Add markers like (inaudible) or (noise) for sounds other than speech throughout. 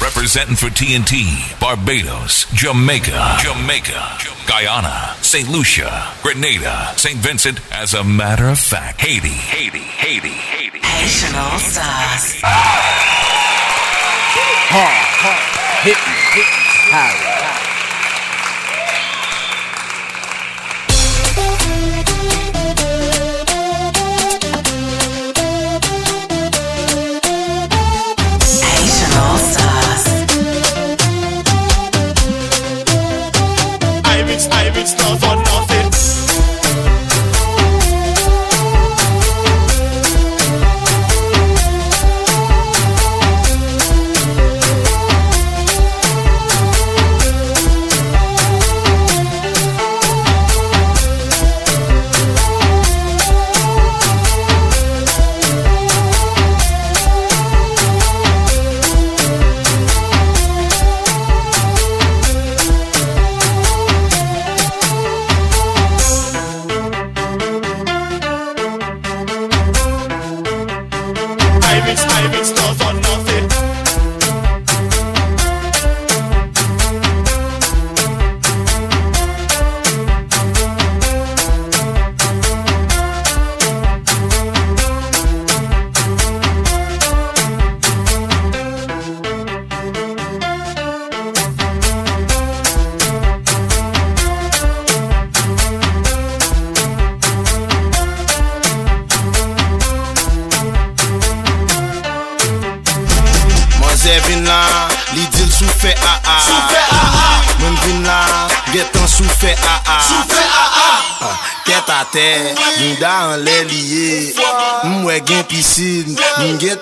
Representing for TNT, Barbados, Jamaica, Jamaica, Guyana, St. Lucia, Grenada, St. Vincent, as a matter of fact, Haiti, Haiti, Haiti, Haiti. Haitian All Stars. Ah! Hard, hard, hit, hit, Harry.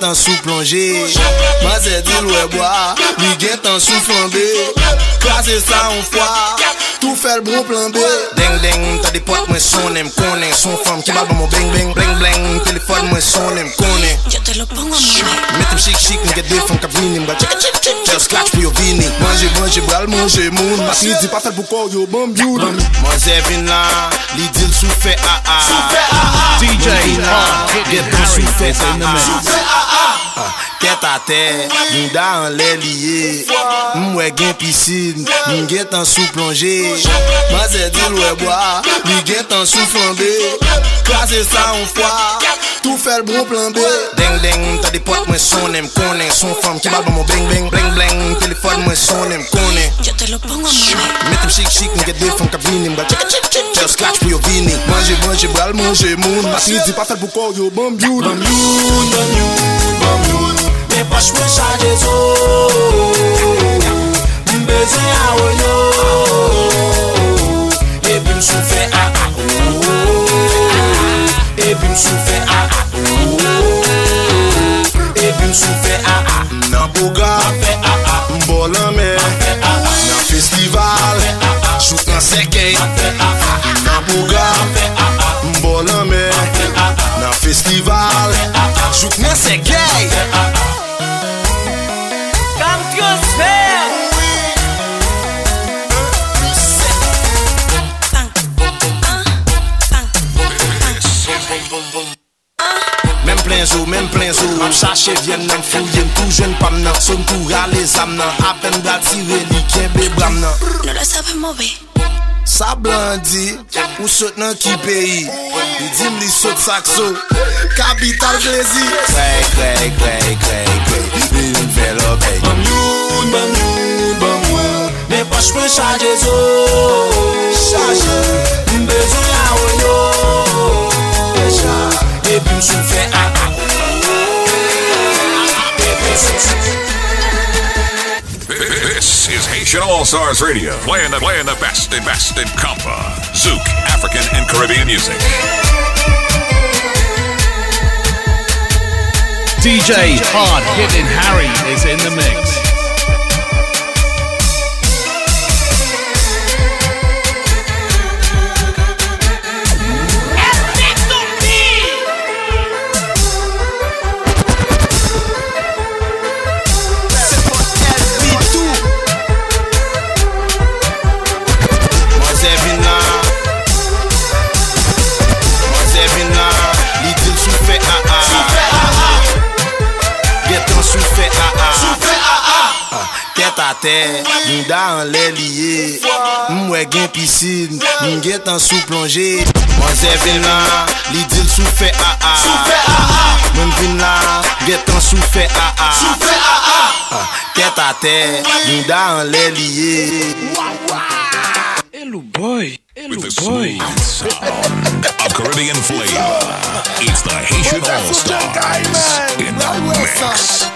tan sou plonje Maze di lwe bwa, li gen tan sou flambe Krasi sa an fwa, tou fel brou planbe Deng deng, ta pot mwen sonen konen Son fam ki bal ba mwen beng beng Bleng bleng, telefon mwen sonen konen Yo te lo pongo, mami. Metem chic chic, nge de fon ka vini Mga chik chik chik, tel scratch pou yo vini Manje manje, bral manje moun. Mati di pa fel pou ko yo bam biou Manje vin la, li dil sou fe a a. DJ Mwen vin la, Hard Hitting getan Harry sou fe is in the a mix. a Ket a te, mwen da an lè liye Mwen gen pisin, mwen gen tan sou plonje Mwen se di lwe bwa, mwen gen tan sou flambe Krasè sa an fwa, tou fel brou planbe Deng deng, ta di pot mwen sonen konen Son fam ki bal ban mwen beng beng Bleng bleng, telefon mwen sonen konen Yo te lo pongo mkonen Metem chik chik, mwen gen defon kap vini Mwen chik chik chik, tel scratch pou yo vini Manje manje, bral manje moun Masi di pa fel pou kor yo bambyou Bambyou, bambyou Mwash mwen chaje zo. Mbeze a oyo. Ebi msoufe a a ou. Ebi msoufe a a ou. Ebi msoufe a a. Nan poga Bolan men Nan festival Chouk nan seke Nan poga Bolan men Nan festival Chouk nan seke plen zo, men plen zo Am chache vyen nan fouyen, tou jwen pam nan. Son tou rale zam nan, apen batire li kebe bram nan. Nou le save mouve Sa blandi, ou sot nan ki peyi Li dim li sot sakso, kapital glezi Kray, kray, kray, kray, kray, li yon vel obey Bam yon, bam Bamyoun, bamyoun, bamyoun Me poch mwen chaje zo Chaje Mbezou ya woyo Echa Epi sou fe a a This is Haitian All Stars Radio, playing the playing the best and best in compa, Zouk, African and Caribbean music. DJ Hard Hitting Harry is in the mix. ter, mwen da an lè liye Mwen gen pisid, mwen gen tan sou plonje Mwen zè vin la, li dil sou fe a a. Mwen vin la, gen tan sou fe a a. Tèt a tèt, mwen da an lè liye Hello boy, hello boy. A Caribbean flavor. It's the Haitian All Stars In the mix.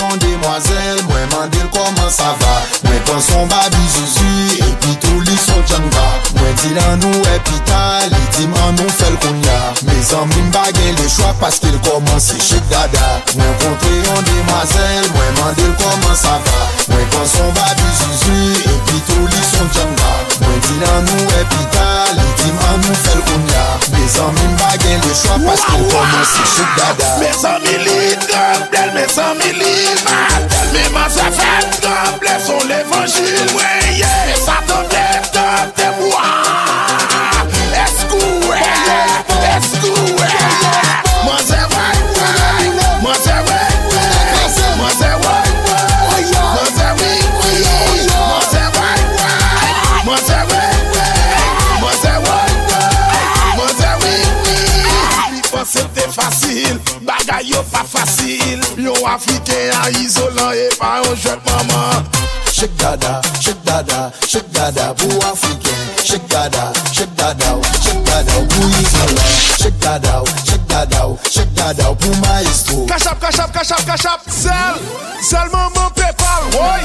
yon demwazel Mwen mandel koman sa va. Mwen kon son babi Jezu Epi tou li son chanva Mwen di lan nou epita Li di man nou fel kon ya. Me zan mim bagen le chwa Paske l koman se chek dada. Mwen kontre yon demwazel Mwen mandel koman sa va. Mwen kon son babi Jezu Epi tou li son chanva Mwen di lan nou epita Li di man nou fel kon ya. Me zan mim bagen le chwa Paske l koman se chek dada. Me zan mi li Del me san mi li man Telmeman se fèm Tèm lèv son l'évangil Weye Sa tèm lèv tèm tèm wè Eskou wè Eskou wè Mwen se wè Mwen se wè Mwen se wè Mwen se wè Mwen se wè Mwen se wè Mwen se wè Mwen se wè Li pan se te fasil Bagay yo pa fasil Yon Afriken a izolan e pa yon jwet maman. Chek dada, chek dada, chek dada pou Afriken Chek dada, chek dada, chek dada pou izolan Chek dada, chek dada, chek dada pou maestro. Kachap, kachap, kachap, kachap, zel, zel maman pepal, woy.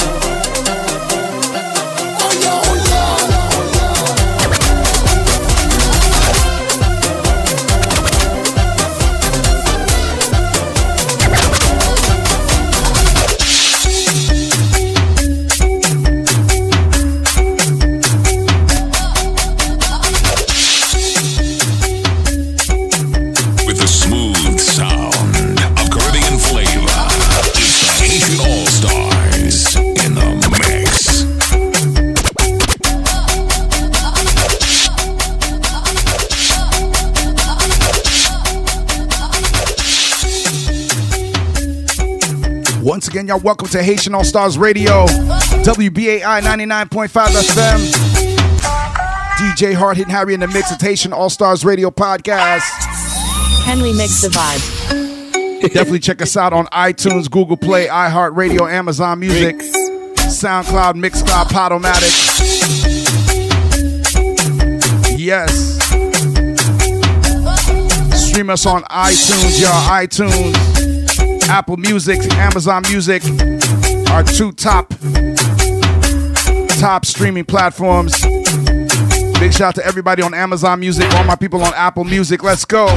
Once again, y'all welcome to Haitian All Stars Radio, WBAI 99.5 FM. DJ Hard Hitting Harry in the mix. It's Haitian All Stars Radio podcast. Henley Mix the Vibe. Definitely check us out on iTunes, Google Play, iHeartRadio, Amazon Music, SoundCloud, Mixcloud, Podomatic. Yes. Stream us on iTunes, y'all. iTunes, Apple Music, Amazon Music, our two top top streaming platforms. Big shout out to everybody on Amazon Music, all my people on Apple Music. Let's go.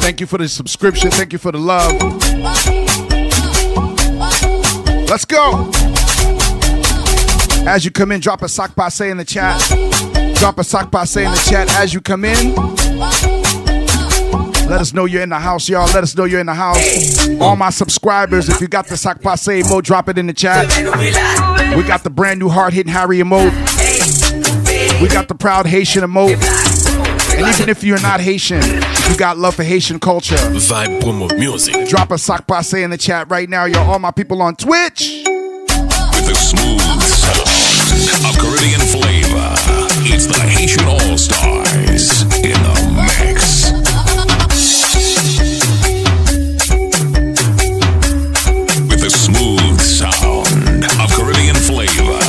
Thank you for the subscription. Thank you for the love. Let's go. As you come in, drop a sock passe in the chat. Drop a sock passe in the chat as you come in. Let us know you're in the house, y'all. Let us know you're in the house. All my subscribers, if you got the sock passe emote, drop it in the chat. We got the brand new hard hitting Harry emote. We got the proud Haitian emote. And even if you're not Haitian, you got love for Haitian culture, Vibe promo music. drop a sock passe in the chat right now. Y'all, all my people on Twitch. With the smooth of Caribbean flavor, it's the Haitian All Stars in the mix. With the smooth sound of Caribbean flavor,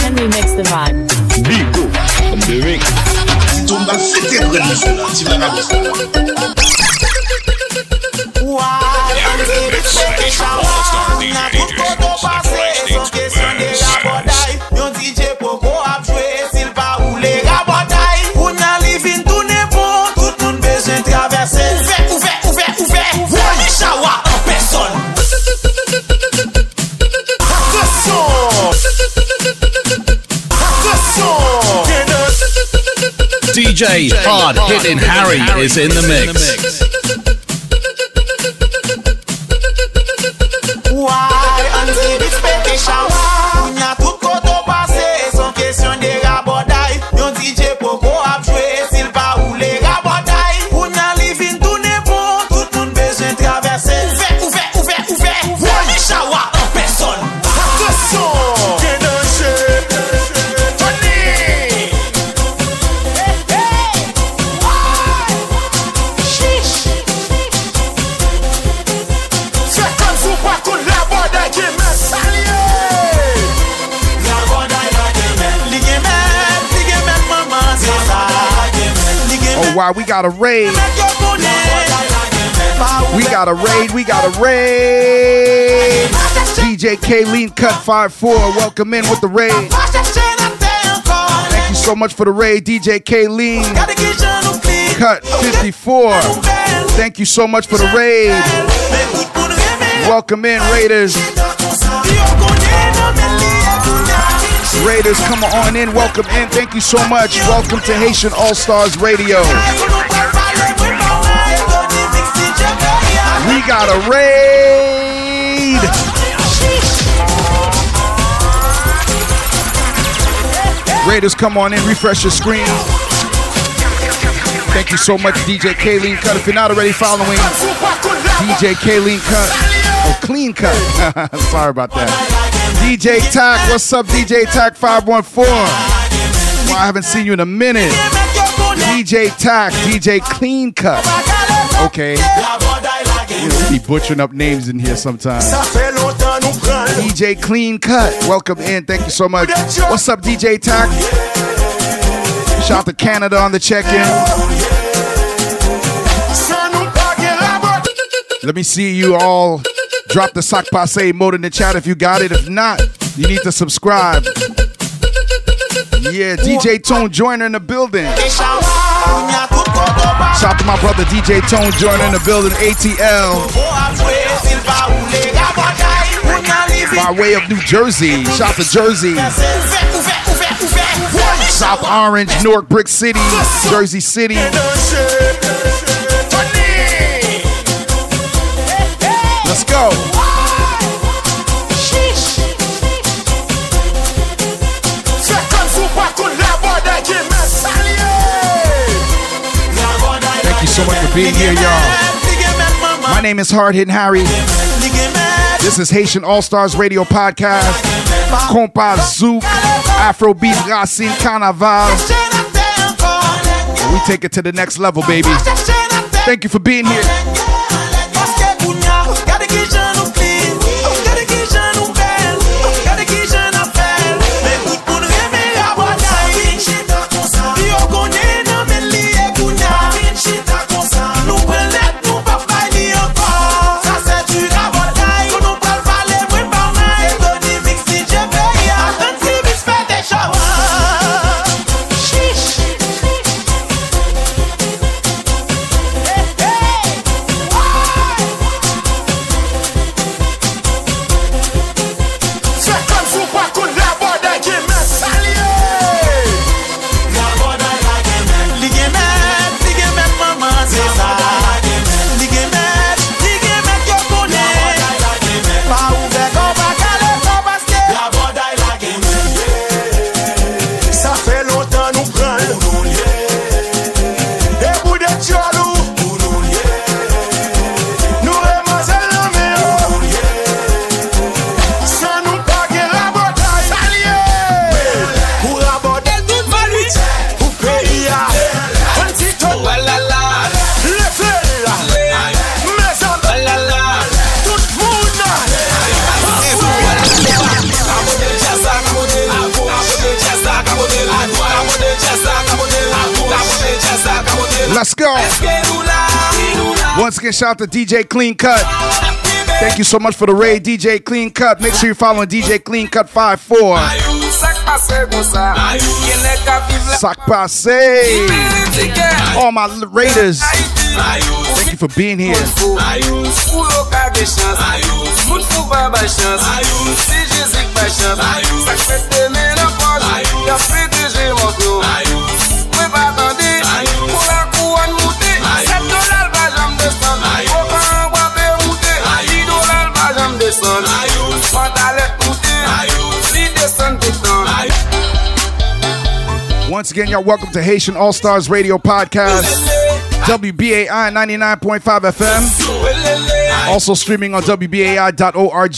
Henley Mix the Vibe. Ton ba fete gren DJ Hard Hitting Harry is in the mix. Got a raid. We got a raid. We got a raid. DJ K Lean Cut 5-4. Welcome in with the raid. Thank you so much for the raid, DJ K Lean Cut 54. Thank you so much for the raid. Welcome in, Raiders. Raiders, come on in. Welcome in. Thank you so much. Welcome to Haitian All Stars Radio. We got a raid. Raiders, come on in. Refresh your screen. Thank you so much, DJ Kayleen Cut. If you're not already following DJ Kayleen Cut, or oh, Clean Cut. (laughs) Sorry about that. DJ Tack, what's up, DJ Tack 514? Well, I haven't seen you in a minute. DJ Tack, DJ Clean Cut. Okay. Be butchering up names in here sometimes. DJ Clean Cut, welcome in. Thank you so much. What's up, DJ Tack? Shout out to Canada on the check-in. Let me see you all drop the sock passe mode in the chat if you got it. If not, you need to subscribe. Yeah, DJ Tone Joiner in the building. Shout out to my brother DJ Tone Joiner in the building. ATL. By way of New Jersey. Shout out to Jersey. South Orange, Newark Brick City, Jersey City. Let's go. So much for being here, y'all. My name is Hard Hitting Harry. This is Haitian All Stars Radio Podcast. Compa Zouk, Afrobeat, Racine, Carnaval. We take it to the next level, baby. Thank you for being here. Shout out to DJ Clean Cut. Thank you so much for the raid, DJ Clean Cut. Make sure you're following DJ Clean Cut 54. Sac passe. All my raiders. Thank you for being here. Once again, y'all welcome to Haitian All Stars Radio Podcast. WBAI 99.5 FM. Also streaming on WBAI.org.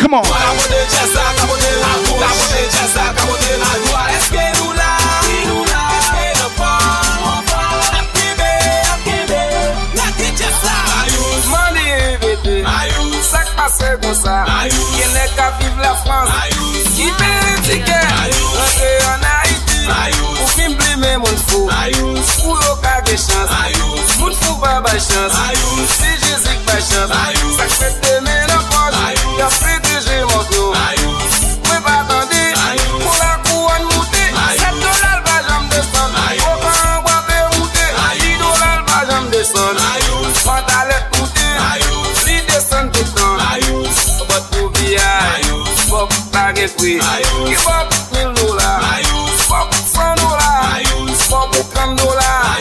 Come on. pase kon sa. Kè nè ka vive la Frans Ki pe etike Rentre an Haiti Ou fin blime moun fou. Fou yo ka ge chans Moun fou ba ba chans Si jezik ba chans Sak se te kwe. Give up mil dola Fok fran dola Fok kan dola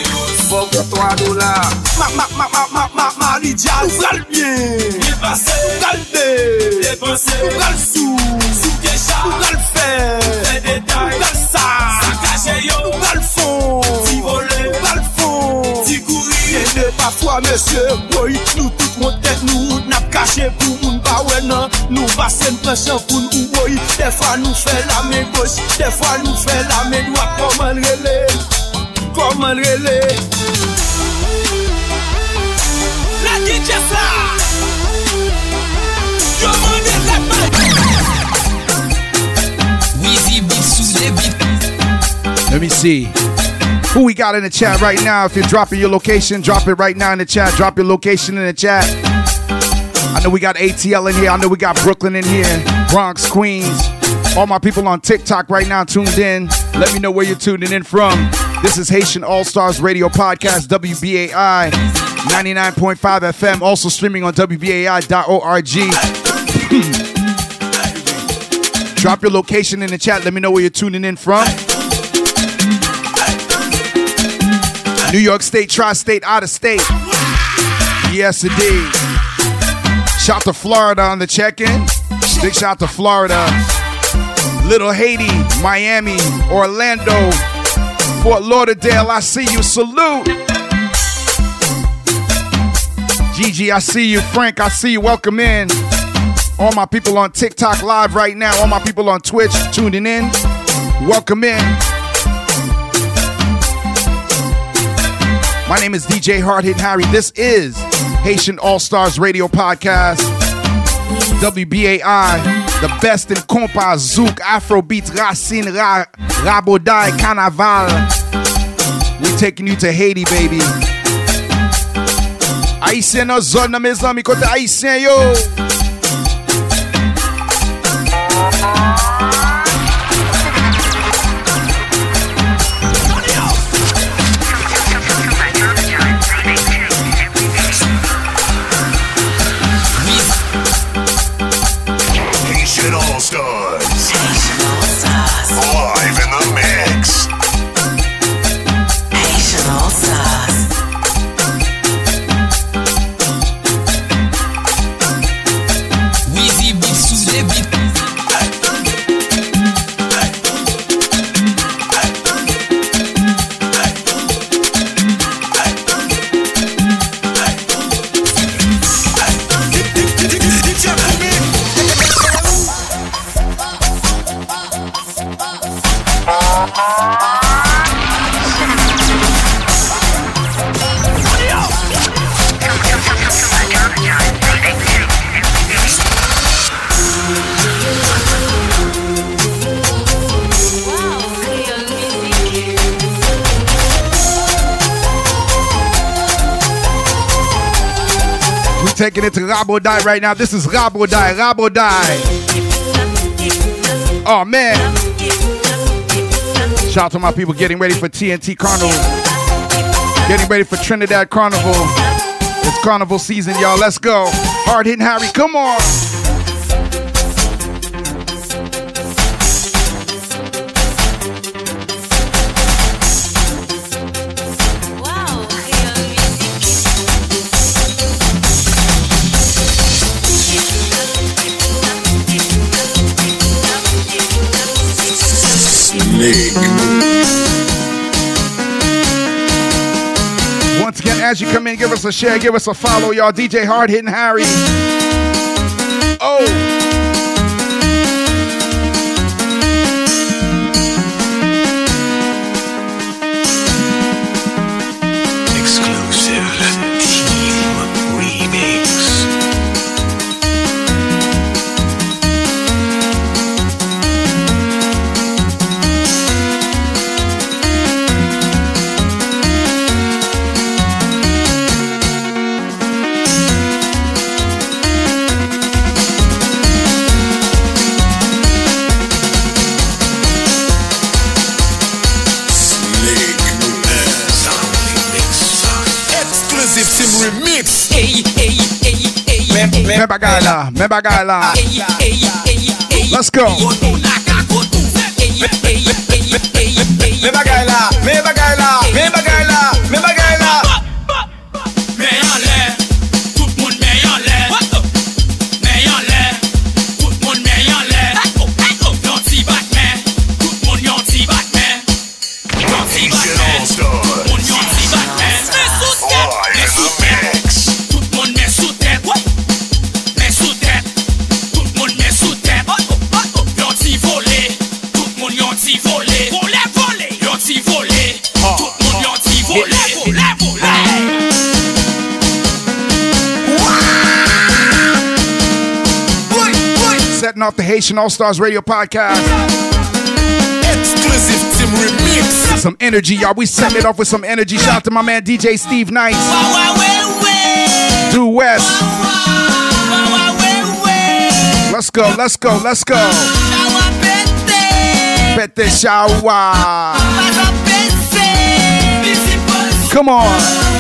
Fok 3 dola Ma ma ma ma ma ma ma li dja Ou pral bien Ou pral de Ou pral sou Ou pral fe Ou pral sa Ou pral fon Ou pral fon E de pa fwa mesye boy nou kache pou moun ba wè nan Nou basen presyon pou nou fè la men gos De fwa nou fè la dwa Koman rele Koman rele La DJ sa mande rap Let me see. Who we got in the chat right now? If you're dropping your location, drop it right now in the chat. Drop your location in the chat. I know we got ATL in here. I know we got Brooklyn in here. Bronx, Queens. All my people on TikTok right now tuned in. Let me know where you're tuning in from. This is Haitian All Stars Radio Podcast, WBAI 99.5 FM. Also streaming on WBAI.org. (laughs) Drop your location in the chat. Let me know where you're tuning in from. New York State, Tri State, out of state. Yes, indeed. Shout to Florida on the check in. Big shout to Florida. Little Haiti, Miami, Orlando, Fort Lauderdale. I see you. Salute. Gigi, I see you. Frank, I see you. Welcome in. All my people on TikTok live right now. All my people on Twitch tuning in. Welcome in. My name is DJ Hard Hit Harry. This is Haitian All Stars Radio Podcast. WBAI, the best in compa, zouk, afrobeat, racine, ra, rabodai, carnaval. We're taking you to Haiti, baby. Haitien nan zon nan me zami kote Haitien yo. To Rabodai right now. This is Rabodai, Die. Oh man. Shout out to my people getting ready for TNT Carnival. Getting ready for Trinidad Carnival. It's carnival season, y'all. Let's go. Hard hitting Harry, come on. Once again, as you come in, give us a share, give us a follow, y'all. DJ Hard Hitting Harry. Oh. bagay la, men bagay la Let's go. Men bagay la, men bagay la, men bagay la Setting off the Haitian All Stars Radio podcast. Exclusive Team Remix. Some energy, y'all. We setting it off with some energy. Shout out to my man DJ Steve Nice. Due West. Let's go, let's go, let's go. Pete. Come on.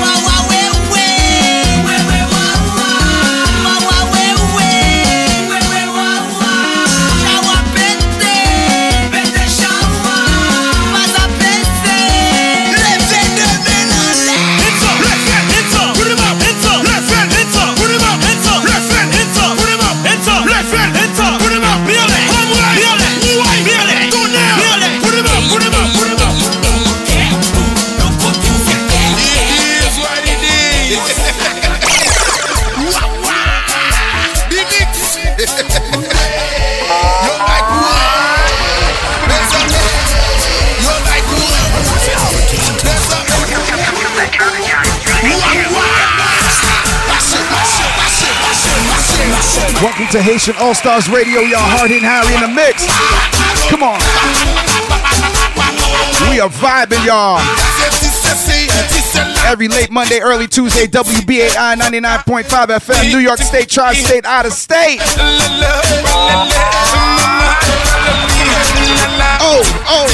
Haitian All Stars Radio, y'all. Hard hitting Harry in the mix. Come on. We are vibing, y'all. Every late Monday, early Tuesday, WBAI 99.5 FM, New York State, Tri State, out of state. Oh, oh.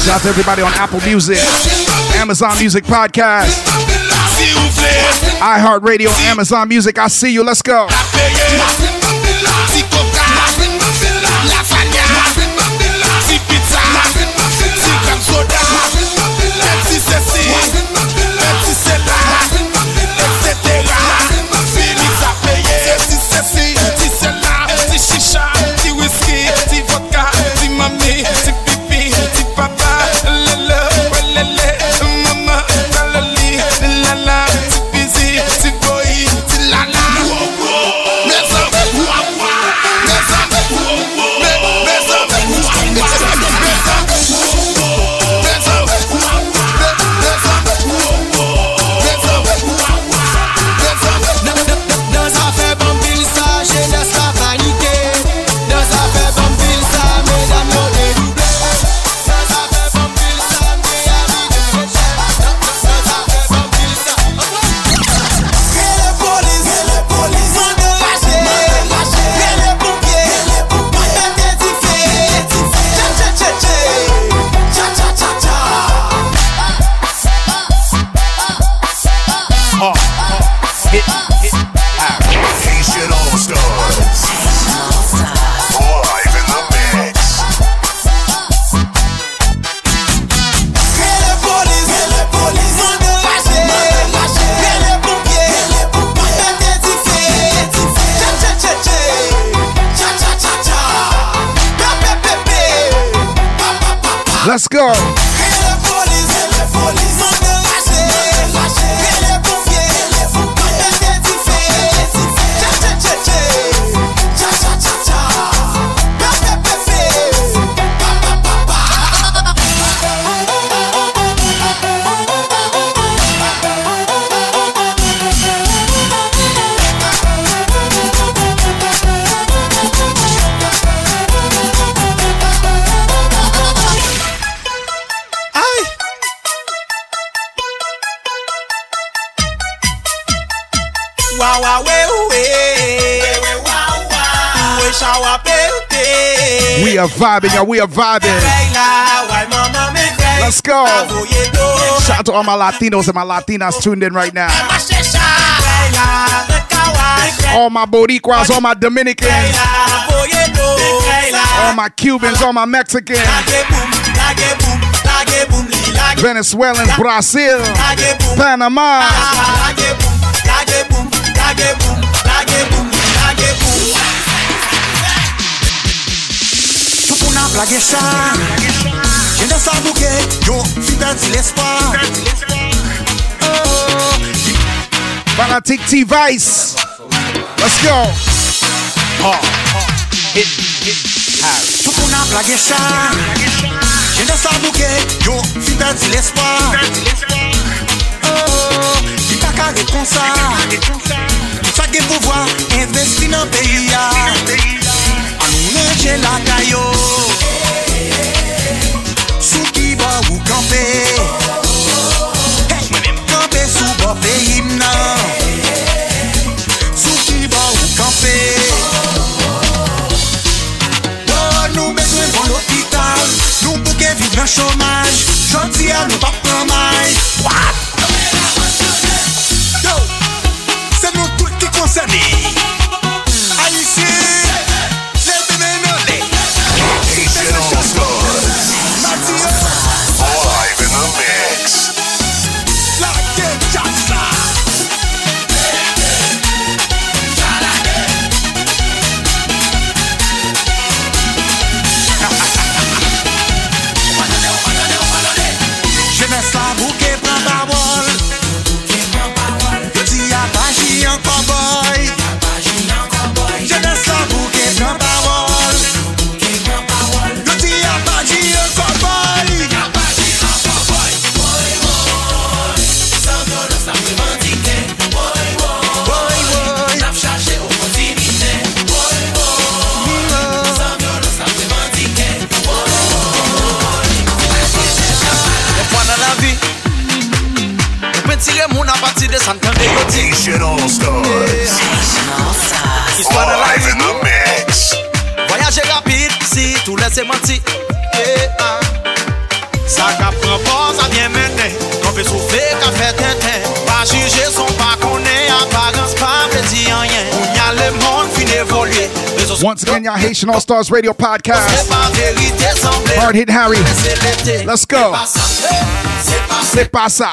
Shout out to everybody on Apple Music, Amazon Music Podcast, iHeartRadio, Amazon Music. I see you. Let's go. Let's vibing, y'all. We are vibing. Let's go. Shout out to all my Latinos and my Latinas tuned in right now. All my Boricuas, all my Dominicans, all my Cubans, all my Mexicans, Venezuelans, Brazil, Panama. plage chan Jen de sa bouke, yo si perdi l'espoir. Fanatic T-Vice. Let's go. Oh, oh hit, hit, hard. Choukou nan plage chan Jen de sa bouke, yo si perdi l'espoir. Oh, Di pa kage kon sa Sa gen pouvoa, investi nan peyi ya ah. meje lakay yo Sou ki bo ou kampe. Hey, Kampe sou bo pe im nan. Sou ki bo ou kampe. Do nou bezwen bon l'opital. Nou pouke viv nan chomaj. Jodi an nou pa pramay Wap! Se nou tout ki konsani mon à partir de centaines de yotis. Haitian All Stars. La Live in the mix. Voyager rapide, si tout. Yeah, ah. Ça qu'a prend pas, ça vient mener. Qu'on fait souffler, qu'a fait tintin. Pas juger son pas qu'on est, apparence pas veut dire rien. On le monde fin évoluer. Once again, y'all Haitian All Stars Radio Podcast. pas vérité, semblé. Hard Hit Harry. Let's go. C'est pas C'est pas ça.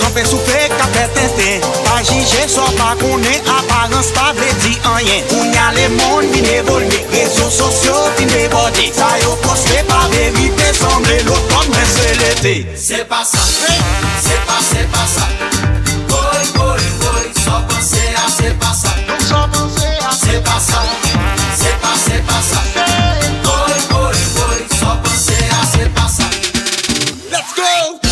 Kan fe soufe ka fe tenten Pa jije so pa konen Aparence pa vle di anyen Ou nya le moun vin evolve Rezo sosyo vin debode Sa yo poste pa verite Semble l'automne men se l'été C'est pas ça, c'est pas, c'est pas ça. Boy, boy, boy, sans penser à c'est pas ça. C'est pas ça, c'est pas, c'est pas ça. Boy, boy, boy, sans penser à c'est pas ça. Let's go!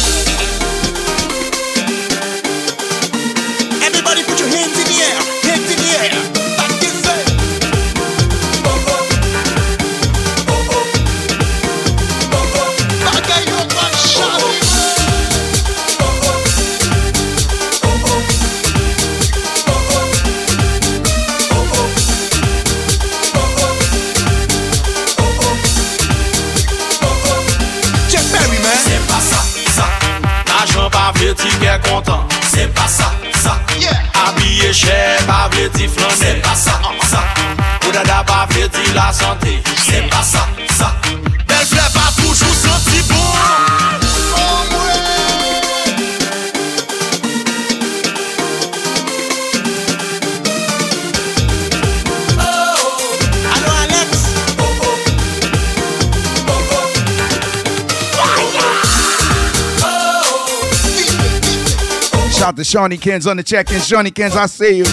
Shawnee Kens on the check-in. Shawnee Kens, I see you.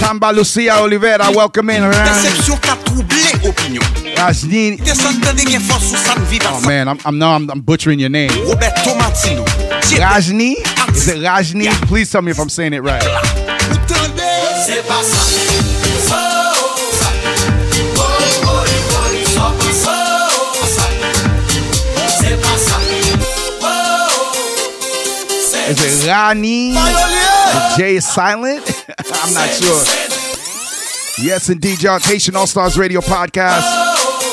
Tamba Lucia Oliveira, welcome in. Deception ka trouble opinion. Rajni. Te san tande gen fos sou san viva Oh man, I'm, I'm now I'm, I'm butchering your name. Roberto Martino, Rajni? Is it Rajni? Please tell me if I'm saying it right. Rani? The J is silent? (laughs) I'm not sure. Yes, indeed, y'all. Haitian All Stars Radio Podcast.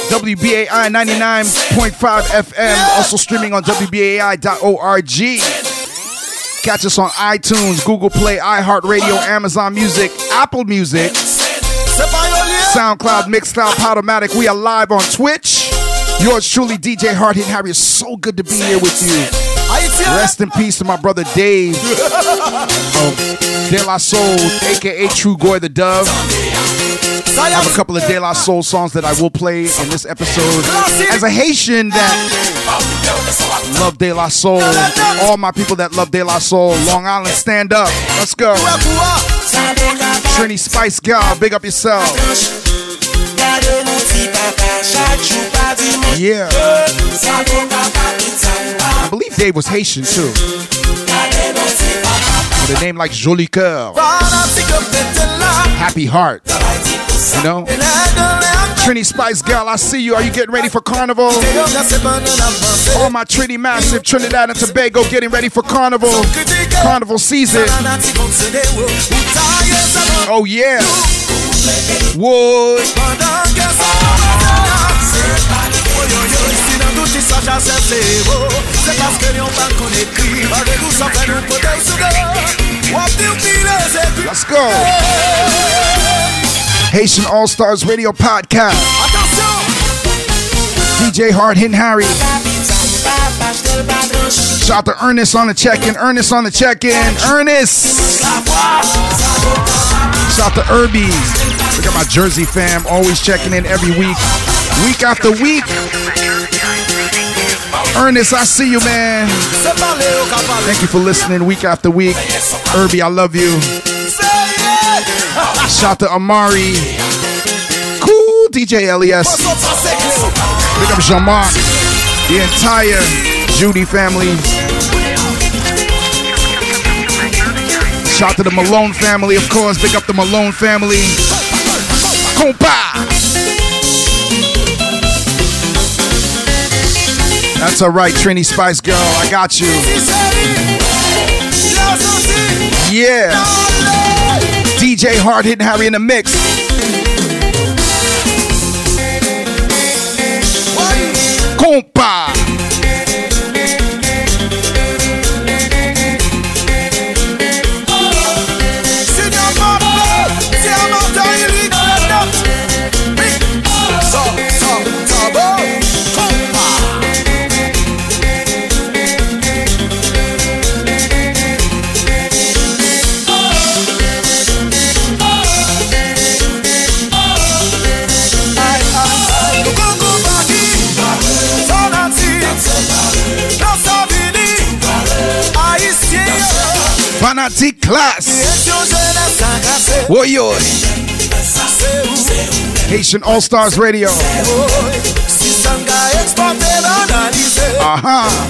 WBAI 99.5 FM. Also streaming on WBAI.org. Catch us on iTunes, Google Play, iHeartRadio, Amazon Music, Apple Music, SoundCloud, Mixcloud, Podomatic. We are live on Twitch. Yours truly, DJ Hard Hit Harry. It's so good to be here with you. Rest in peace to my brother Dave of De La Soul, aka Trugoy the Dove. I have a couple of De La Soul songs that I will play in this episode. As a Haitian that love De La Soul, all my people that love De La Soul, Long Island, stand up. Let's go. Trini Spice Girl, big up yourself. Yeah. I Dave was Haitian too. With a name like Joli Coeur. Happy Heart. You know? Trini Spice Girl, I see you. Are you getting ready for Carnival? All my Trini Massive, Trinidad and Tobago getting ready for Carnival. Carnival season. Oh, yeah. Wood. Let's go. Haitian All Stars Radio Podcast. DJ Hard Hitting Harry. Shout out to Ernest on the check-in. Ernest on the check-in. Ernest. Shout out to Irby. Look at my Jersey fam, always checking in every week, week after week. Ernest, I see you, man. Thank you for listening week after week. Irby, I love you. Shout out to Amari. Cool DJ LES. Big up Jean Marc. The entire Judy family. Shout out to the Malone family, of course. Big up the Malone family. Compa. That's all right, Trini Spice Girl. I got you. Yeah. DJ Hard Hitting Harry in the mix. Compa. Fanatic class. Yours? Haitian All Stars Radio. Aha.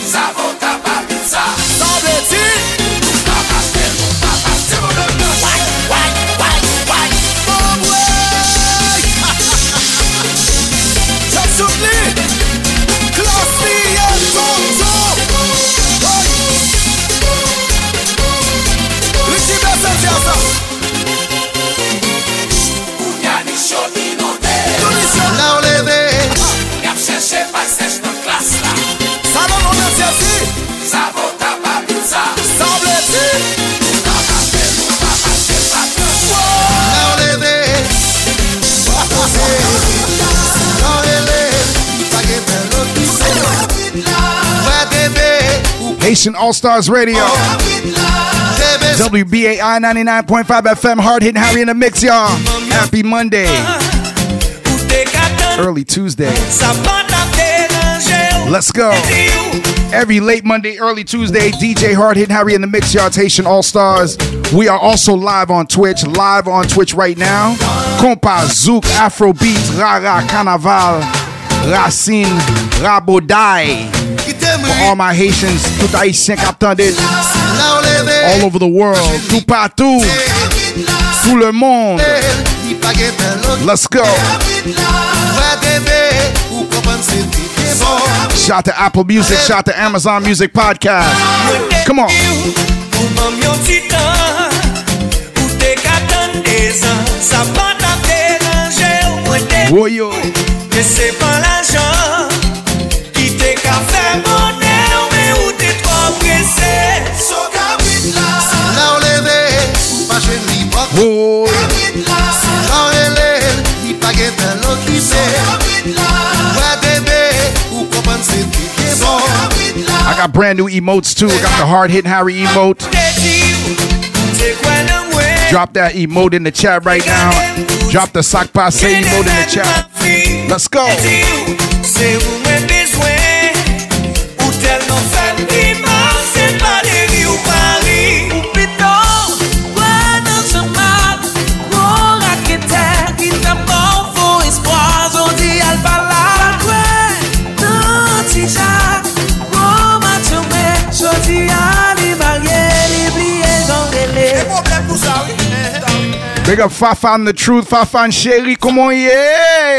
Haitian All Stars Radio. WBAI 99.5 FM. Hard hitting Harry in the mix, y'all. Happy Monday. Early Tuesday. Let's go. Every late Monday, early Tuesday, DJ Hard Hitting Harry in the Mix y'all. Haitian All Stars. We are also live on Twitch, live on Twitch right now. Compa, Zouk, Afrobeats, Rara, Carnaval, Racine, Raboday. For all my Haitians, tout Haïtien qui attendent all over the world, tout partout, tout le monde. Let's go. Shout to Apple Music, shout to Amazon Music Podcast. Come on. Got brand new emotes too. I got the hard hitting Harry emote. Drop that emote in the chat right now. Drop the sock passe emote in the chat. Let's go. Big up Fafan the Truth, Fafan Sherry. Come on, yeah.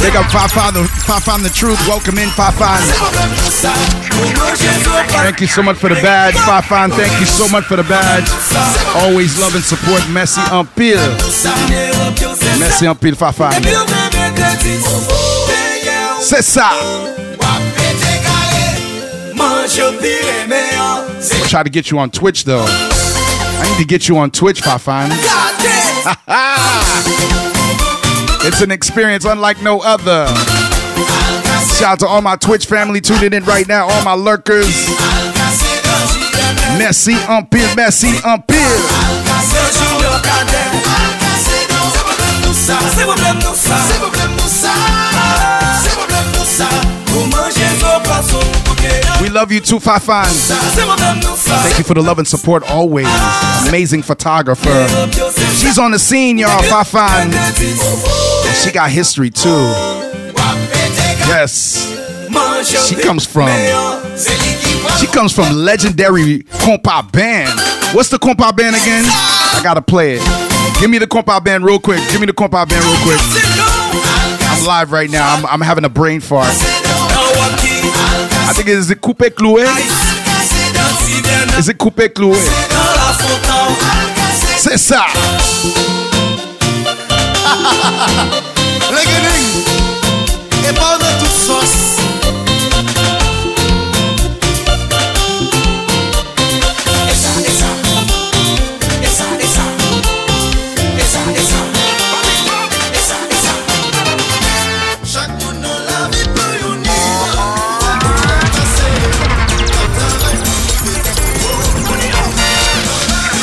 Big up Fafan the, Fafan the Truth. Welcome in, Fafan. Thank you so much for the badge, Fafan. Thank you so much for the badge. Always love and support Messi. Merci en pile, Fafan. C'est ça. I'll try to get you on Twitch though. I need to get you on Twitch, Fafan. (laughs) (laughs) it's an experience unlike no other. Shout out to all my Twitch family tuning in right now, all my lurkers. Merci en pile, merci love you too, Fafan. Thank you for the love and support always. Amazing photographer. She's on the scene, y'all, Fafan. She got history too. Yes. She comes from she comes from legendary compa band. What's the compa band again? I gotta play it. Give me the compa band real quick. Give me the compa band real quick. I'm live right now. I'm, I'm having a brain fart. Ate gen zi koupe kloe Zi koupe kloe Se sa. Le gening E pa ou de tout sos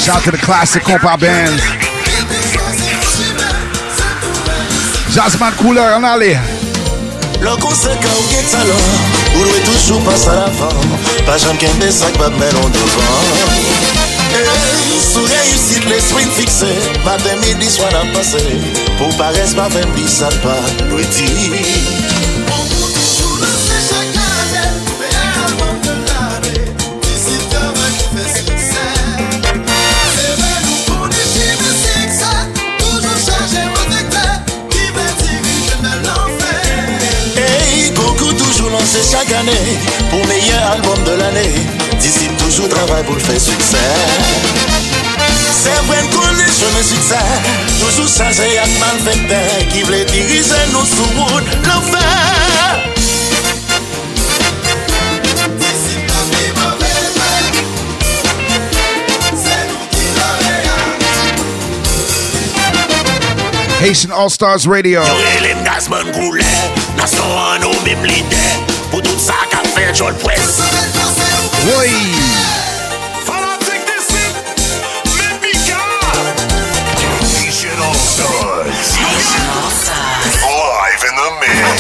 Shout to the classic compa band. Jasmine Couleur, an ale. Loko se ka ou gen talon, ou lwe toujou pas a alavan, pa jam ken de sak pa men an devan. Sou reyusit l'esprit fikse, maten midi swan ap pase, pou pares pa ven bisat pa lwe di. Toujou lansé chak ane Pou meyè album de l'anè Disi toujou travay pou l'fè suksè Se vwen konè chone suksè Toujou chanje ak mal fèkte Ki vle dirize nou sou woun l'anfer Haitian All Stars Radio. Virtual Quest. Oi! Live in the mix.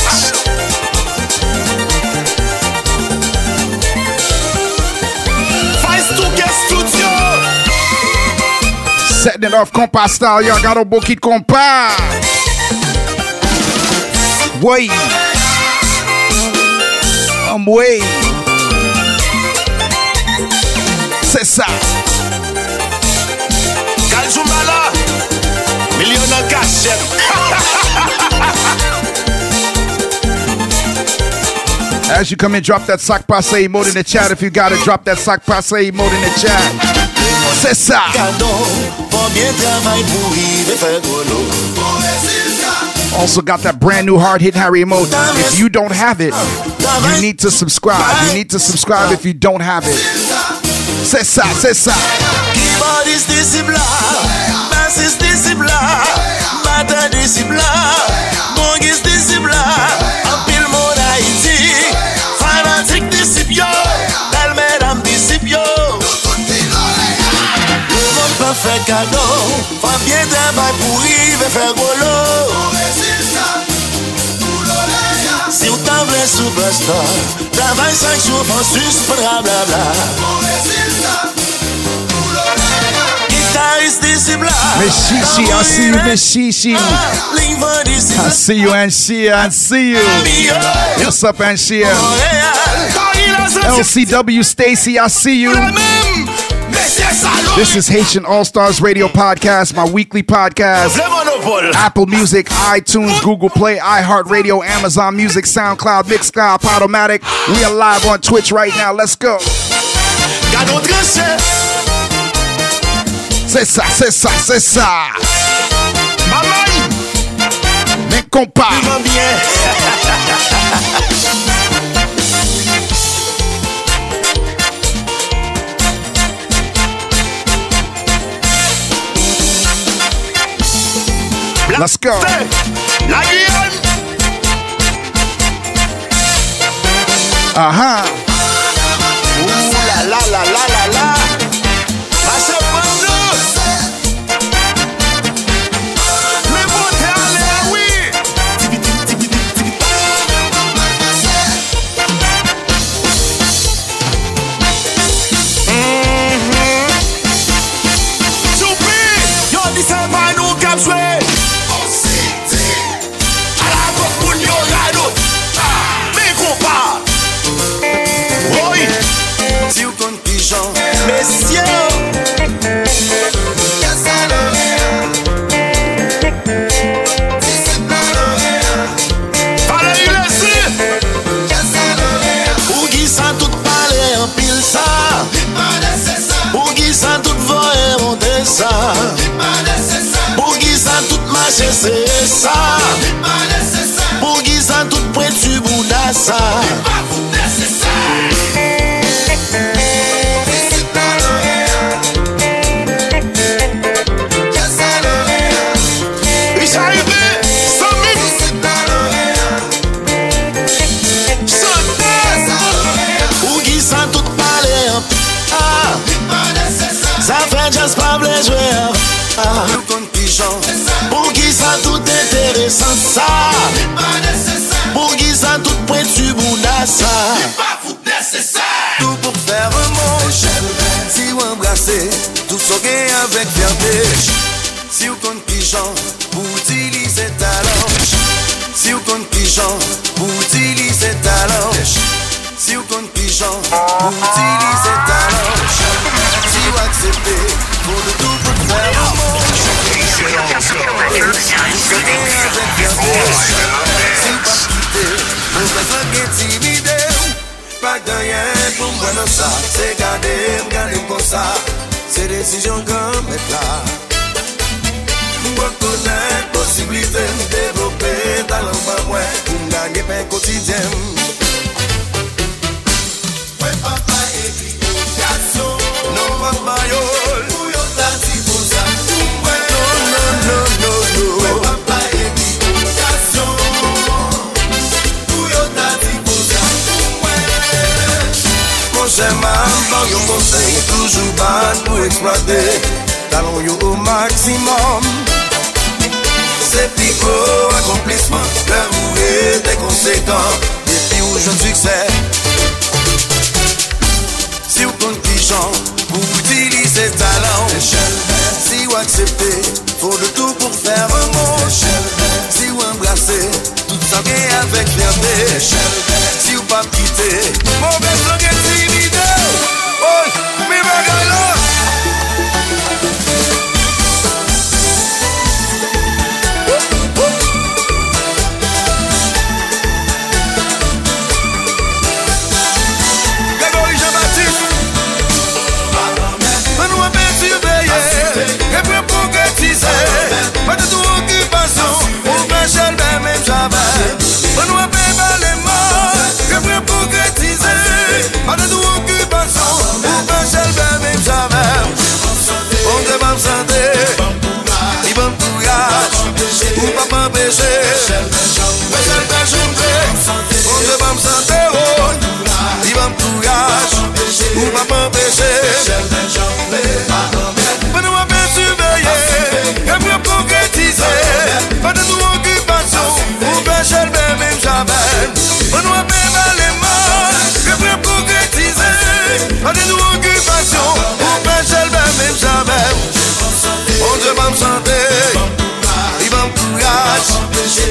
Setting it off compa style, y'all got a bookie compa. Wait. I'm way. C'est ça. Kaljumbala. Million en cachette. (laughs) As you come in, drop that sock passe emote in the chat. If you got it, drop that sock passe emote in the chat. C'est ça. Bon bien travail pour y faire golo. Also got that brand new hard hit Harry emote. If you don't have it, you need to subscribe. You need to subscribe if you don't have it. C'est ça, c'est ça. Disciple Bassist disciple disciple Bongist disciple En pile mon Haïti Fanatique disciple yo Belle mesdames disciple yo Le monde peut faire cadeau Faut bien travailler pour y faire golo Si t'avez superstar Travaille 5 jours en suspendra blabla Guitariste disciple Miss Shishi, ah ah, I see you. Livre I see you, Anshia. I see you. What's up, Anshia? Oh, LCW Stacy, I see you. This is Haitian All Stars Radio Podcast, my weekly podcast. Apple Music, iTunes, Google Play, iHeartRadio, Amazon Music, SoundCloud, Mixcloud, Podomatic. We are live on Twitch right now. Let's go. C'est ça, c'est ça, c'est ça. Mais compas. (laughs) Let's go. La Guyane. Uh-huh. Ouh la la la la la la se se sa Pou gizan tout pretu bouda sa intéressant ça Pour qui ça tout pointu bouda ça Tout pour faire un monde Si vous embrassez Tout ce gain avec fierté. Si vous compte pigeon Pour utiliser talent Si vous compte pigeon Pour utiliser talent Si vous compte pigeon Pour utiliser talent ganyen pou mwen nan sa Se gade m gade m kon sa Se desijon kan met la Mwen konen posibilite m devope talan pa mwen Mwen ganyen pen kotidyen Alors yo conseille toujours ban pour exploiter. Talon yo au maximum. C'est picot, accomplissement L'amour est des conséquents Et puis où je succès Si vous comptez gens Vous utilisez talent Si vous acceptez Faut de tout pour faire un monde Si vous embrassez Tout ça vient avec fierté. Si vous pas quitter Mauvaise langue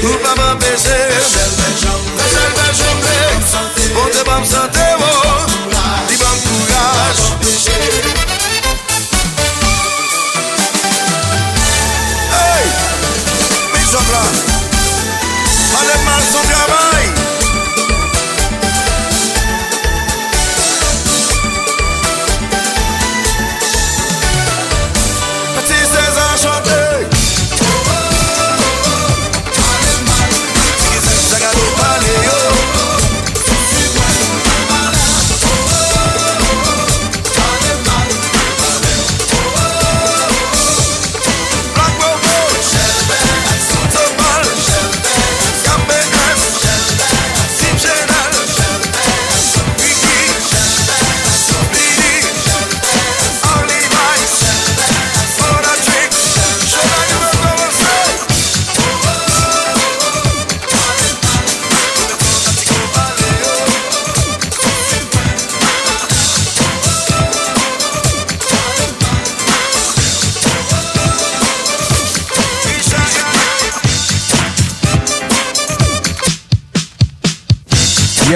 Ou pa m'empêche Mè chèl bè jombe Mè chèl bè jombe Mè chèl bè jombe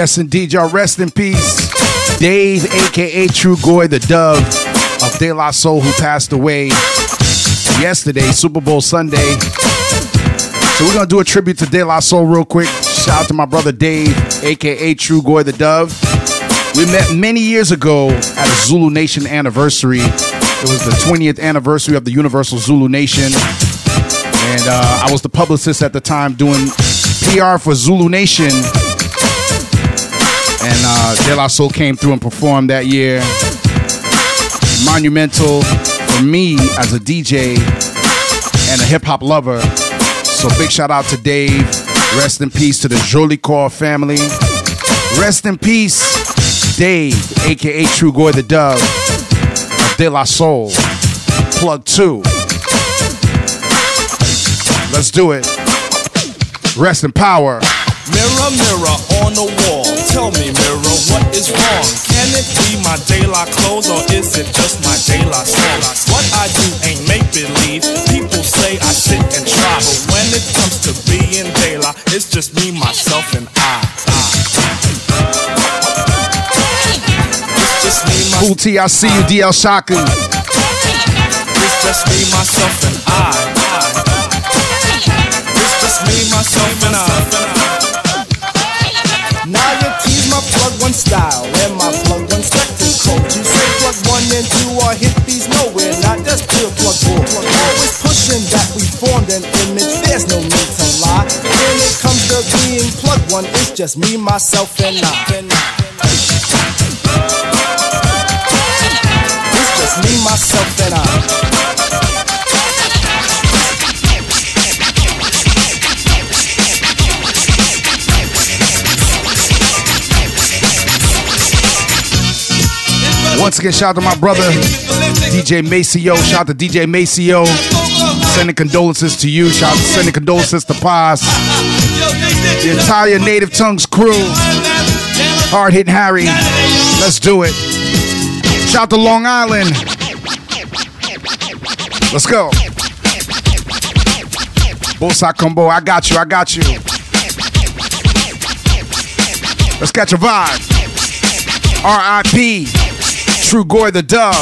Yes, indeed, y'all. Rest in peace. Dave, aka Trugoy, the dove of De La Soul, who passed away yesterday, Super Bowl Sunday. So we're gonna do a tribute to De La Soul real quick. Shout out to my brother Dave, aka Trugoy, the dove. We met many years ago at a Zulu Nation anniversary. It was the 20th anniversary of the Universal Zulu Nation. And uh, I was the publicist at the time doing PR for Zulu Nation. And uh, De La Soul came through and performed that year. Monumental for me as a DJ and a hip hop lover. So big shout out to Dave. Rest in peace to the Jolicoeur family. Rest in peace, Dave, aka Trugoy the Dove of De La Soul. Plug two. Let's do it. Rest in power. Mirror, mirror on the wall. Tell me, mirror, what is wrong? Can it be my daylight clothes or is it just my daylight songs? What I do ain't make believe. People say I sit and try, but when it comes to being daylight, it's just me, myself, and I. It's just me, myself. Cool T, I see you, DL Shaku. It's just me, myself, and I. It's just me, myself, and I. style and my plug one spectacle. You say plug one and two are hippies nowhere, not just pure plug bull. Always pushing that we formed an image, there's no need to lie. When it comes to being plug one, it's just me, myself, and I. It's just me, myself, and I. Once again, shout out to my brother, DJ Maceo. Shout out to DJ Maceo. Sending condolences to you. Shout out to sending condolences to Pos. The entire Native Tongues crew. Hard hitting Harry. Let's do it. Shout out to Long Island. Let's go. Bullseye combo. I got you. I got you. Let's catch a vibe. R.I.P. Trugoy the Dove.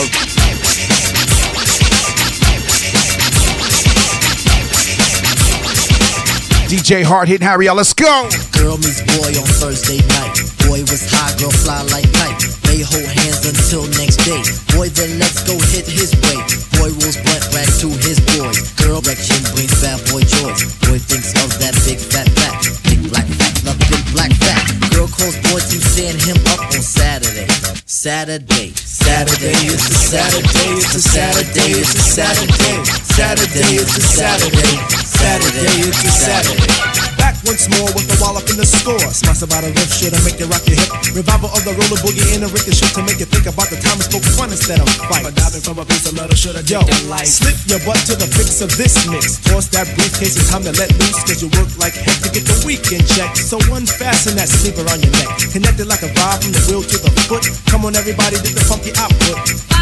DJ Hard Hitting Harry, let's go. Girl meets boy on Thursday night. Boy was high, girl fly like night. They hold hands until next day. Boy, then let's go hit his way. Boy rack to his. Girl erection brings bad boy joy. Boy thinks of that big fat fat. Big black fat, love big black fat. Girl calls boy to stand him up on Saturday. Saturday, Saturday is a Saturday, it's a Saturday, it's a Saturday. Saturday it's a Saturday, Saturday it's a Saturday. Back once more with the wallop in the score. Smash about a riff shit and make you rock your hip. Revival of the roller boogie in a ricochet to make you think about the time we spoke fun instead of fight. But diving from a piece of metal should have Yo, slip your butt to the fix of this mix. Toss that briefcase, it's time to let loose. Cause you work like heck to get the weekend check. So unfasten that sleeper on your neck. Connected like a vibe from the wheel to the foot. Come on, everybody, get the funky output.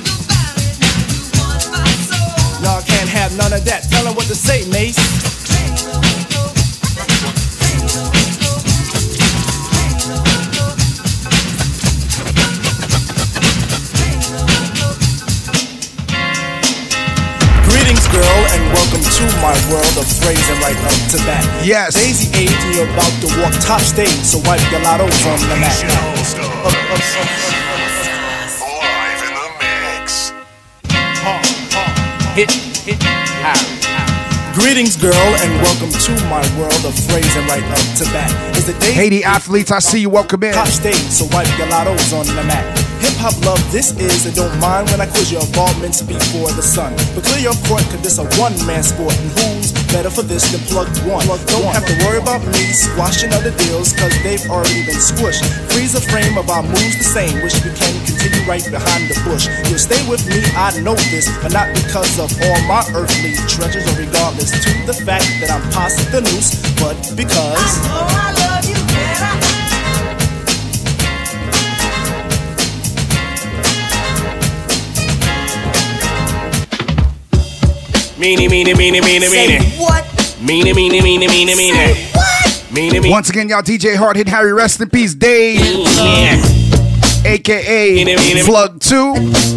Have none of that. Tell 'em what to say, Mace. Greetings, girl, and welcome to my world of phrasing right up to bat. Yes. Daisy age, and you're about to walk top stage, so wipe your lottos on the mat. Up, up, up, Live in the mix. Hit, hit, Harry. Greetings, girl, and welcome to my world of phrasing right up to bat. Is the day Haiti athletes, I see you. Welcome in. top stage, so wipe your lottos on the mat. Hip hop love, this is, and don't mind when I quiz your involvements before the sun. But clear your court, cause this a one man sport, and who's better for this than plugged one? Plugged don't have to worry about me squashing other deals, cause they've already been squished. Freeze a frame of our moves the same, wish we can continue right behind the bush. You'll stay with me, I know this, but not because of all my earthly treasures, or regardless to the fact that I'm past the noose, but because. Meanie, meanie, meanie, meanie, meanie. What? Meanie, meanie, meanie, meanie, meanie. Meanie, meanie. Once again, y'all, DJ Hard Hit Harry, rest in peace, Dave. AKA Meanie, meanie, Plug 2.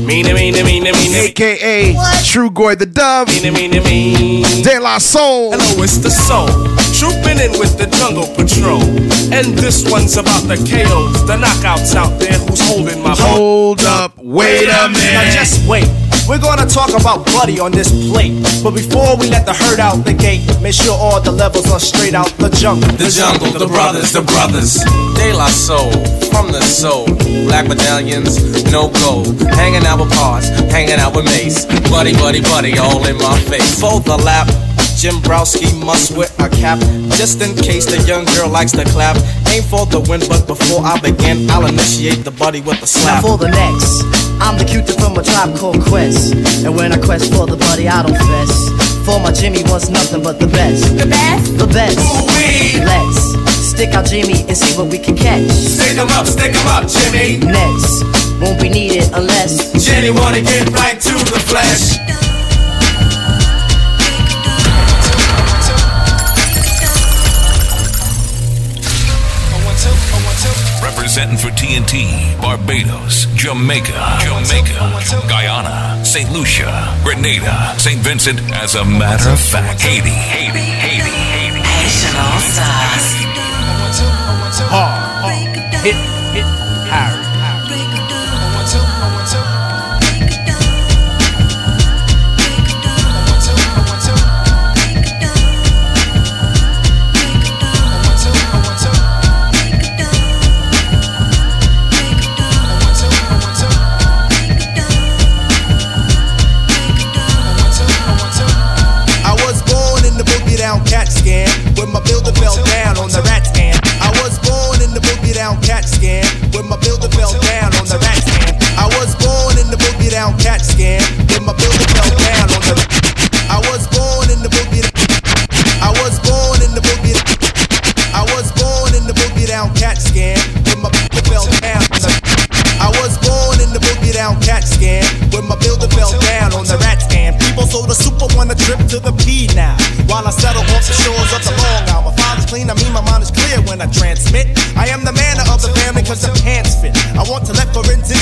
Meanie, meanie, meanie, meanie. AKA Trugoy the Dove. Meanie, meanie, meanie. De La Soul. Hello, it's the soul. Trooping in with the jungle patrol. And this one's about the KOs, the knockouts out there who's holding my Hold up, wait a Now minute. just wait. We're gonna talk about Buddy on this plate. But before we let the herd out the gate, make sure all the levels are straight out the jungle. The jungle, the brothers, the brothers. De La Soul, from the soul. Black medallions, no gold. Hanging out with Pars, hanging out with Mace. Buddy, buddy, buddy, all in my face. Fold the lap. Jim Browski must wear a cap just in case the young girl likes to clap. Aim for the win, but before I begin, I'll initiate the buddy with a Now slap. for the next, I'm the cutie from a tribe called Quest. And when I quest for the buddy, I don't fess. For my Jimmy wants nothing but the best. The best? The best. Let's stick out Jimmy and see what we can catch. Stick 'em up, stick 'em up, Jimmy. Next, won't be needed unless Jenny wanna get right to the flesh. Representing for TNT, Barbados, Jamaica, Jamaica, Guyana, St. Lucia, Grenada, St. Vincent, as a matter of fact, Haiti, Haiti, Haiti, Haiti. Haitian All Stars. Hard, hit, down cat scan when my builder fell down on the. I was born in the boogie. I was born in the boogie. I was born in the boogie down cat scan when my builder fell down on the. I was born in the boogie down cat scan when my builder fell down on the rat scan. People so the super want a trip to the P now. While I settle off the shores of the Long Island. My father's clean, I mean my mind is clear when I transmit. I am the manner of the family cause the pants fit. I want to let forensics prove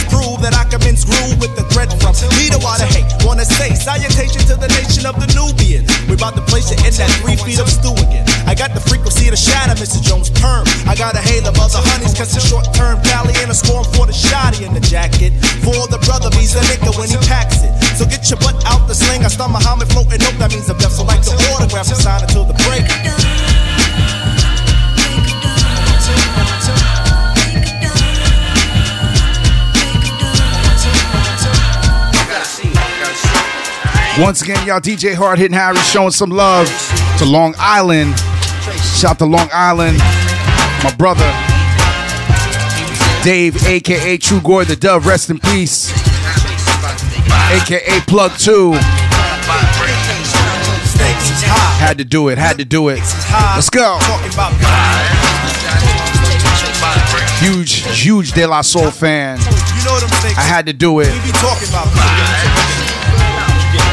that I mince groove with the thread from leader while the hate. Wanna say salutation to the nation of the Nubians. We about to place it in that three feet of stew again. I got the frequency to shadow, Mr. Jones perm. I got a hail of other honeys, cause it's short term tally and a score for the shotty in the jacket. For the brother, he's a nigga when he packs it. So get your butt out the sling. I start Muhammad floating up, that means deaf. So like the autograph and sign until the break. Once again, y'all, DJ Hard Hitting Harry showing some love to Long Island. Shout to Long Island, my brother Dave, aka Trugoy the Dove, rest in peace. AKA Plug 2. Had to do it, had to do it. Let's go. Huge, huge De La Soul fan. I had to do it.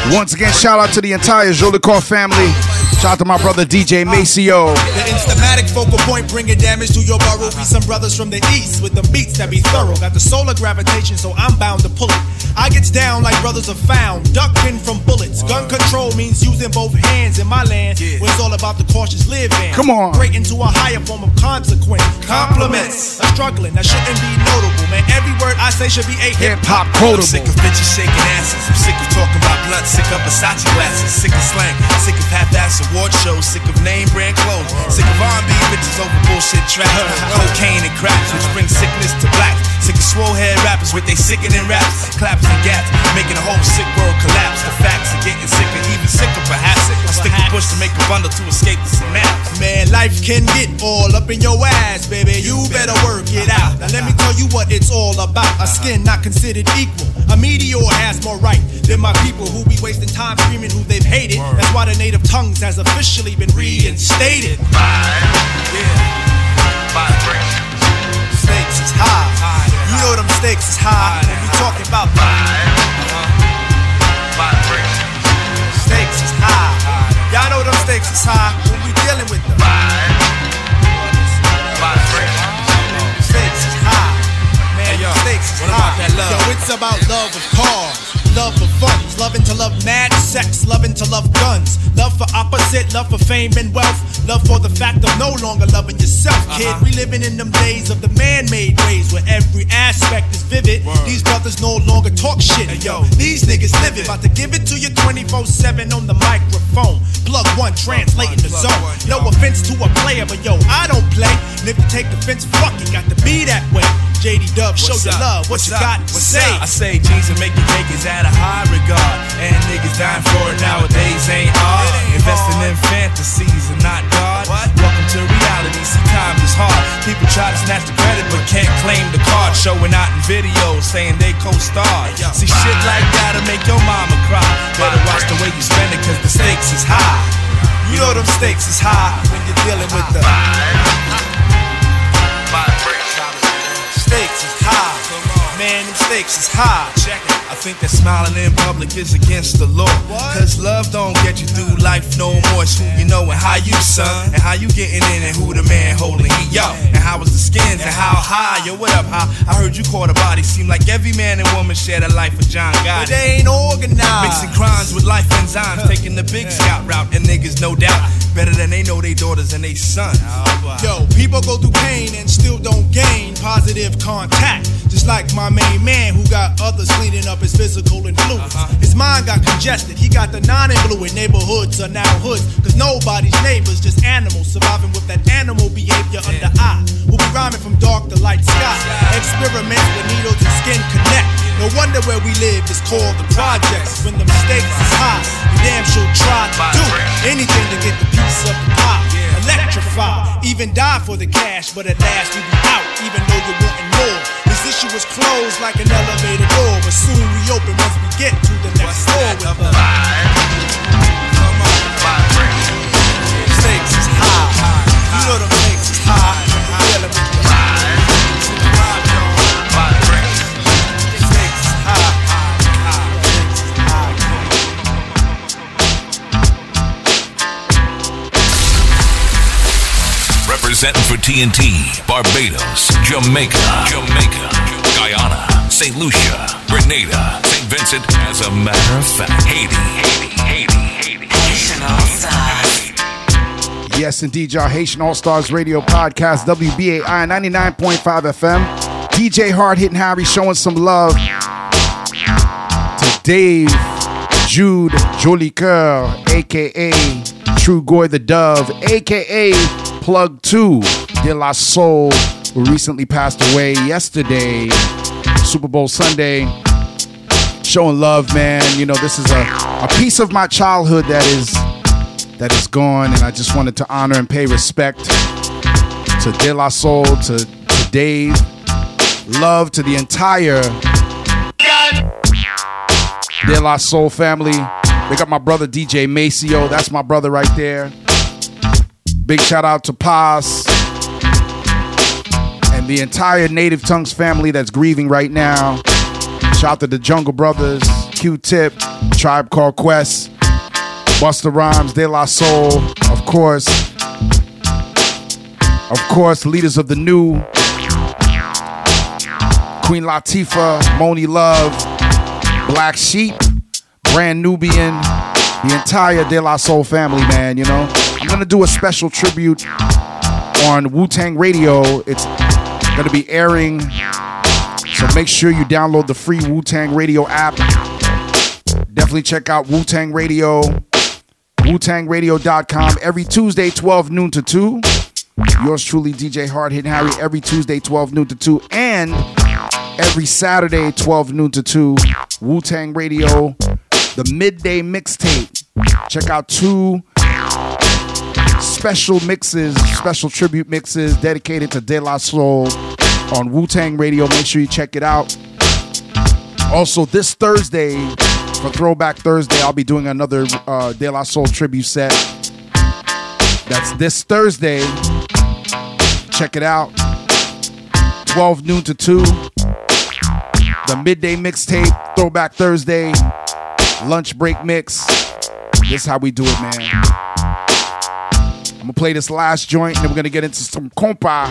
Once again, shout out to the entire Jolicoeur family. Shout out to my brother DJ Maceo. The instamatic focal point bringing damage to your burrow. Be some brothers from the east with the beats that be thorough. Got the solar gravitation, so I'm bound to pull it. I gets down like brothers are found, ducking from bullets. Gun control means using both hands in my land, where it's all about the cautious living. Come on. Break into a higher form of consequence. Compliments. I'm struggling, that shouldn't be notable, man. Every word I say should be a hip hop quotable. I'm sick of bitches shaking asses. I'm sick of talking about blood. Sick of Versace glasses. Sick of slang. Sick of half-ass award shows. Sick of name brand clothes. Sick of R&B bitches over bullshit tracks. (laughs) Cocaine and cracks, which brings sickness to black. Sick of swole head rappers with they sickening raps, claps and gaps, making the whole sick world collapse. The facts are getting sicker, even sicker perhaps. I stick a bush to make a bundle to escape the synapse. Man, life can get all up in your ass, baby. You better work it out. Now let me tell you what it's all about. A skin not considered equal. A meteor has more right than my people who be wasting time screaming who they've hated. That's why the native tongues has officially been reinstated. Stakes is high. You know them stakes is high. When we talking about? Stakes is high. Y'all know them stakes is high when we dealing with them. What about that love? Yo, it's about love, of cars, love for funds, loving to love mad sex, loving to love guns, love for opposite, love for fame and wealth, love for the fact of no longer loving yourself, kid. Uh-huh. We living in them days of the man-made ways where every aspect is vivid. These brothers no longer talk shit, yo. These niggas live it, about to give it to you 24/7 on the microphone. Plug one, translating the zone. No offense to a player, but yo, I don't play. And if you take offense, fuck it, got to be that way. JD Dub, show your up? Love. What you got to What's say? up? I say G's and making cake is at a high regard. And niggas dying for it nowadays ain't odd. Investing in fantasies and not God. Welcome to reality. See, times is hard. People try to snatch the credit but can't claim the card. Showing out in videos saying they co-starred. See, shit like that'll make your mama cry. Better watch the way you spend it cause the stakes is high. You know them stakes is high when you're dealing with the stakes is high. Man, them stakes is high. Check it. I think that smiling in public is against the law. Cause love don't get you through life no more. It's who you know and how you, son. And how you getting in and who the man holding he, yo. And how was the skins and how high, yo, what up, how? I heard you caught a body. Seem like every man and woman share the life of John Gotti. But they ain't organized. Mixing crimes with life enzymes. Taking the big scout route. And niggas, no doubt, better than they know they daughters and they sons. Yo, people go through pain and still don't gain positive contact. Just like my main man who got others cleaning up his physical influence. Uh-huh. His mind got congested. He got the non influent neighborhoods are now hoods. Cause nobody's neighbors, just animals surviving with that animal behavior under eye. We'll be rhyming from dark to light sky. Experiments with needles and skin connect. No wonder where we live is called the projects. When the mistakes is high, you damn sure try to do anything to get the piece of the pie. Electrify, even die for the cash, but at last we be out, even though you wanting more. This issue is closed like an elevator door, but soon we open once we get to the next floor with the Stakes is high. You know the stakes is high. Dealing with the Stakes is high. Representing for TNT, Barbados, Jamaica, Jamaica, Guyana, St. Lucia, Grenada, St. Vincent, as a matter of fact, Haiti, Haiti, Haiti, Haiti. Haitian All Stars. Yes, indeed, y'all. Haitian All Stars Radio Podcast, WBAI 99.5 FM. DJ Hard Hitting Harry showing some love to Dave Jude Jolicoeur, aka Trugoy the Dove, aka Plug 2 De La Soul, who recently passed away yesterday, Super Bowl Sunday. Showing love, man. You know, this is a, a piece of my childhood that is that is gone, and I just wanted to honor and pay respect to De La Soul, to, to Dave, love to the entire De La Soul family. They got my brother DJ Maceo, that's my brother right there. Big shout out to Pos the entire Native Tongues family that's grieving right now. Shout out to the Jungle Brothers, Q-Tip, Tribe Called Quest. Busta Rhymes, De La Soul, of course. Of course, leaders of the new. Queen Latifah, Monie Love, Black Sheep, Brand Nubian, the entire De La Soul family, man, you know. I'm gonna do a special tribute on Wu Tang Radio. It's gonna be airing. So make sure you download the free Wu Tang Radio app. Definitely check out Wu Tang Radio WuTangRadio.com every Tuesday, 12 noon to 2. Yours truly, DJ Hard Hit Harry, every Tuesday, 12 noon to 2. And every Saturday, 12 noon to 2. Wu Tang Radio, the midday mixtape. Check out two special mixes, special tribute mixes dedicated to De La Soul on Wu Tang Radio. Make sure you check it out. Also, this Thursday, for Throwback Thursday, I'll be doing another uh, De La Soul tribute set. That's this Thursday. Check it out. 12 noon to 2. The midday mixtape, Throwback Thursday, lunch break mix. This is how we do it, man. Gonna play this last joint, and then we're gonna get into some compa.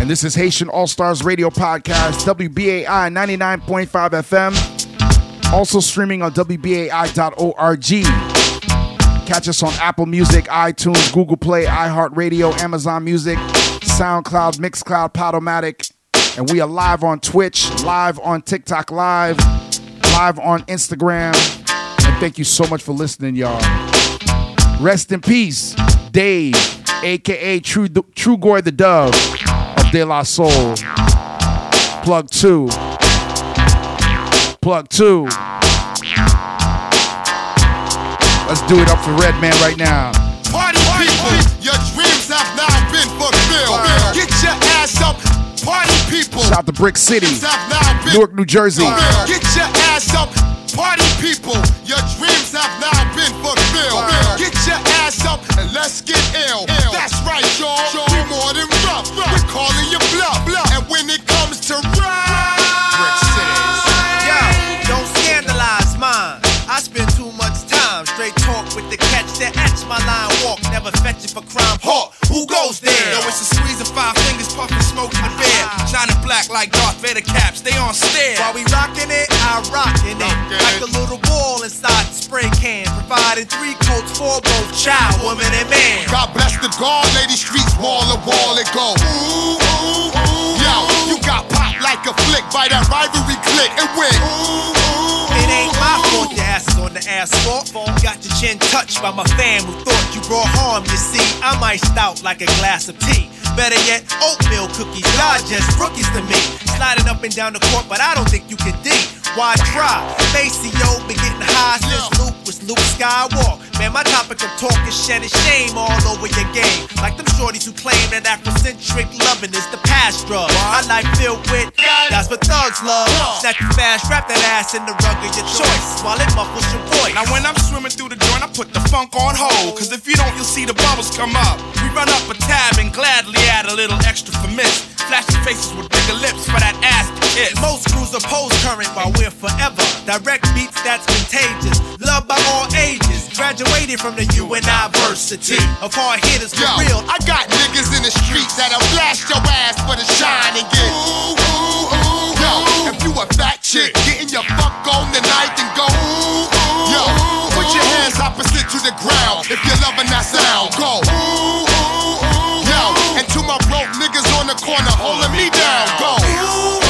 And this is Haitian All Stars Radio Podcast, WBAI 99.5 FM. Also streaming on WBAI.org. Catch us on Apple Music, iTunes, Google Play, iHeartRadio, Amazon Music, SoundCloud, Mixcloud, Podomatic. And we are live on Twitch, live on TikTok Live, live on Instagram. And thank you so much for listening, y'all. Rest in peace, Dave, aka True Trugoy the Dove of De La Soul. Plug two. Plug two. Let's do it up for Redman right now. Party people, your dreams have now been fulfilled. Get your ass up, party people. Shout out to Brick City, Have now Newark, New Jersey. Get your ass up, party people. Your dreams have now been fulfilled. Get your ass up and let's get ill. That's right, y'all. We more than rough. We're calling you bluff. And when it comes to Yo, don't scandalize mine. I spend too much time straight talk with the catch that etch my line walk. Never fetch it for crime. Hawk, who goes there? Yo, it's a black like Darth Vader caps, they on stare. While we rockin' it, I rockin' it. Like a little ball inside the spray can. Providing three coats for both child, woman, and man. God bless the guard, lady streets, wall to wall it go. Ooh, ooh, ooh. Yo, you got popped like a flick by that rivalry click and win. It ain't my fault your ass is on the asphalt. Got your chin touched by my fam who thought you brought harm. You see, I'm iced out like a glass of tea. Better yet, oatmeal cookies. Y'all just rookies to me. Sliding up and down the court, but I don't think you can D. Why try? Maceo been getting high since Luke was Luke Skywalker. Man, my topic of talk is shedding shame all over your game. Like them shorties who claim that Afrocentric loving is the past drug. My life filled with that's what thugs love. Snap you fast, wrap that ass in the rug of your choice while it muffles your voice. Now when I'm swimming through the joint, I put the funk on hold. Cause if you don't, you'll see the bubbles come up. We run up a tab and gladly add a little extra for miss. Flashing faces with bigger lips for that ass to kiss. Most crews oppose current while we're forever. Direct beats that's contagious. Loved by all ages. Graduated from the university of hard hitters for Yo, real. I got niggas in the streets that'll blast your ass for the shine and get. Ooh, ooh, ooh, Yo, if you a fat chick, getting your fuck on tonight and go. Ooh, ooh, Yo, put your hands opposite to the ground if you're loving that sound. Go. Ooh, ooh, ooh, Yo, and to my broke niggas on the corner holding me down. Go. Yo,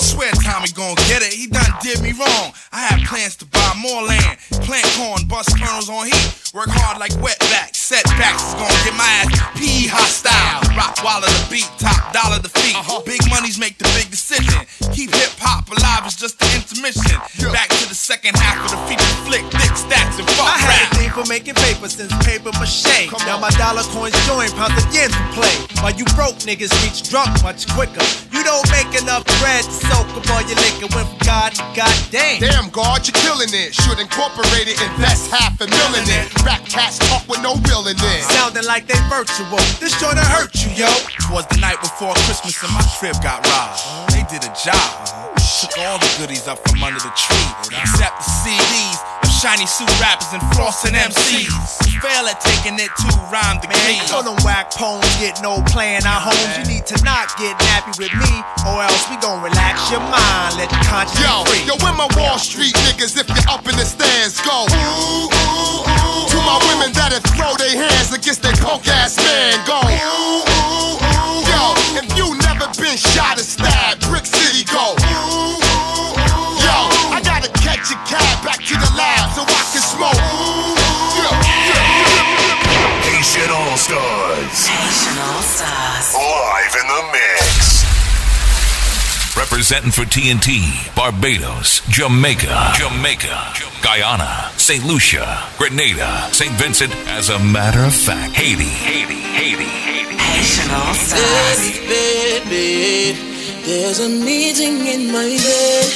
swear Tommy gon' get it. He done did me wrong. I have plans to buy more land, plant corn, bust kernels on heat, work hard like wetbacks. Setbacks is gon' get my ass P hostile. Rock wallet the beat, top dollar the feet. Uh-huh. Big monies make the big decision. Keep hip hop alive is just the intermission. Back to the second half of the feature flick, thick stacks and fuck I had a thing for making paper since paper mache. Now my dollar coins join pounds of yen to play. While you broke niggas reach drunk much quicker. You don't make enough bread to soak up all your liquor. Went from God to goddamn. Damn, God, you're killing it. Should incorporate it, invest half a million in it. Rap cats talk with no real in it. Sounding like they virtual. This joint'll hurt you, yo. Twas the night before Christmas and my crib got robbed. They did a job. Took all the goodies up from under the tree, except the CDs of shiny suit rappers and frosting MCs. Fail at taking it to rhyme the Man, key. you know them whack poems get no play in our homes. You need to not get nappy with me, or else we gon' relax your mind, let your conscience Yo, free. yo, where my Wall Street niggas if you're up in the stands go? Ooh, ooh, ooh. To my women that'll throw their hands against their punk ass man go. Ooh, ooh, ooh. Yo, if you never been shot or stabbed, Brick City go. Ooh, ooh, ooh. Stars. Haitian All Stars. Live in the mix. Representing for TNT, Barbados, Jamaica, Jamaica, Guyana, St. Lucia, Grenada, St. Vincent, as a matter of fact, Haiti, Haiti, Haiti, Haiti. Haitian All Stars. Baby, there's a meeting in my bed,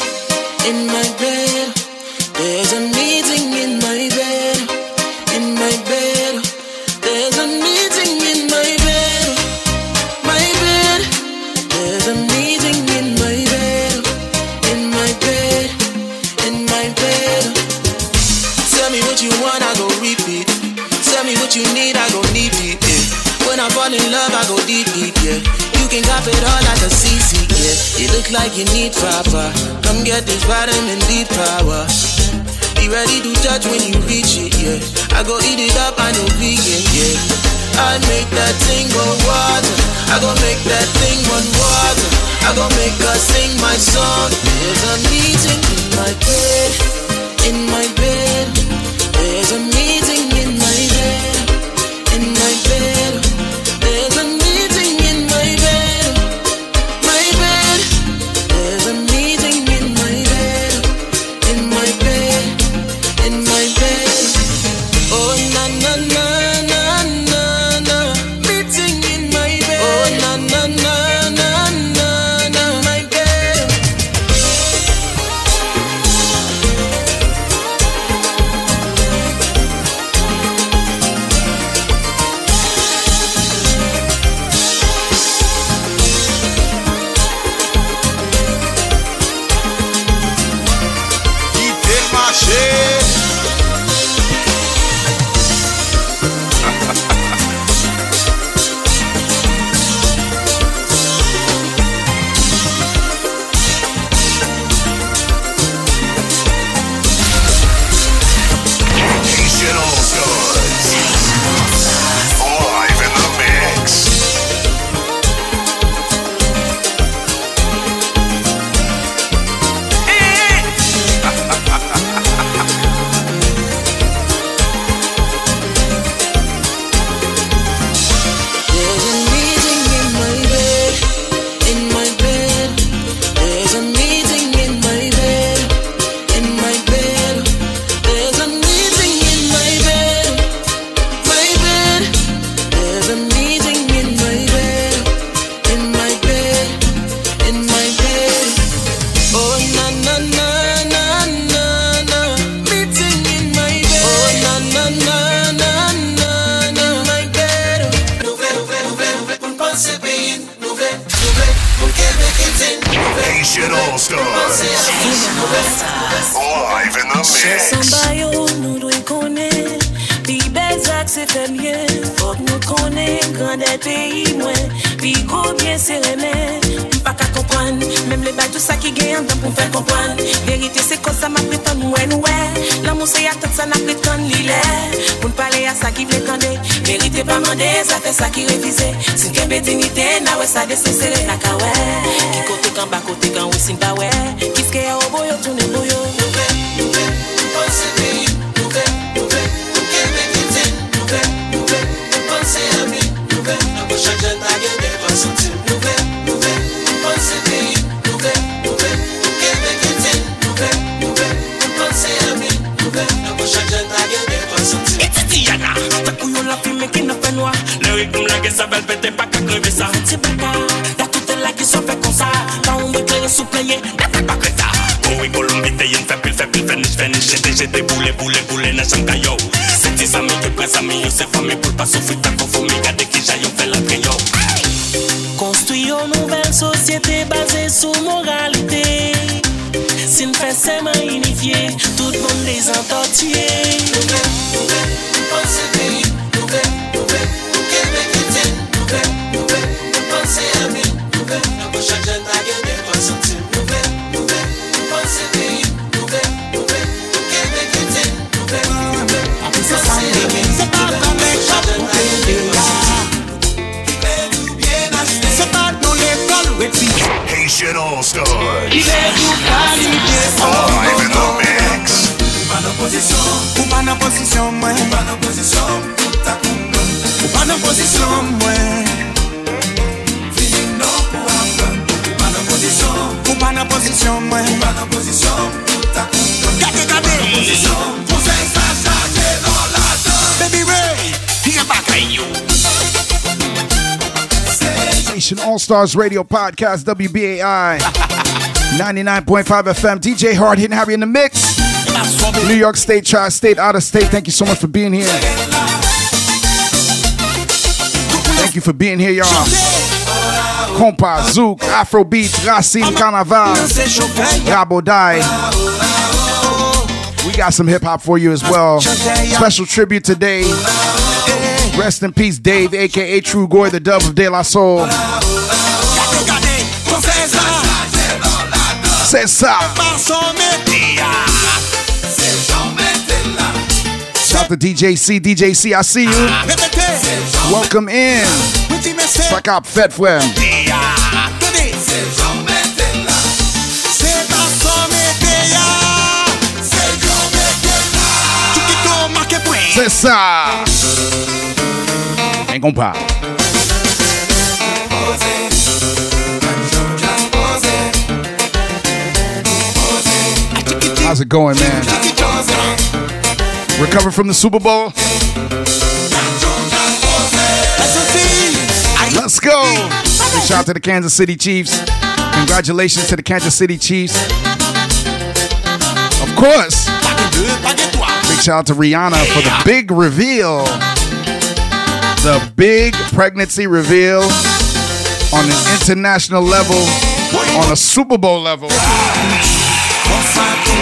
in my bed. There's a meeting in my bed, What you need, I go need it, yeah. When I fall in love, I go deep, deep, yeah. You can cop it all like a CC, yeah. It look like you need papa. Come get this vitamin D power. Be ready to judge when you reach it, yeah. I go eat it up, I know vegan, yeah. I make that thing go water. I go make that thing run water. I go make her sing my song. There's a meeting in my bed, in my bed. There's a meeting. Better. Stars Radio Podcast, WBAI 99.5 (laughs) FM. DJ Hard Hitting Harry in the mix. New York State, Tri State, out of state. Thank you so much for being here. Thank you for being here, y'all. Compa, Zouk, Afro Beats, Racine, Carnaval, Raboday. We got some hip hop for you as well. Special tribute today. Rest in peace, Dave, aka Trugoy, the dub of De La Soul. Se sa Shout to DJ C DJ C I see you. Welcome in. Sak ap fet fwem Se sa En kompa How's it going, man? Recover from the Super Bowl? Let's go. Big shout out to the Kansas City Chiefs. Congratulations to the Kansas City Chiefs. Of course. Big shout out to Rihanna for the big reveal. The big pregnancy reveal on an international level, on a Super Bowl level.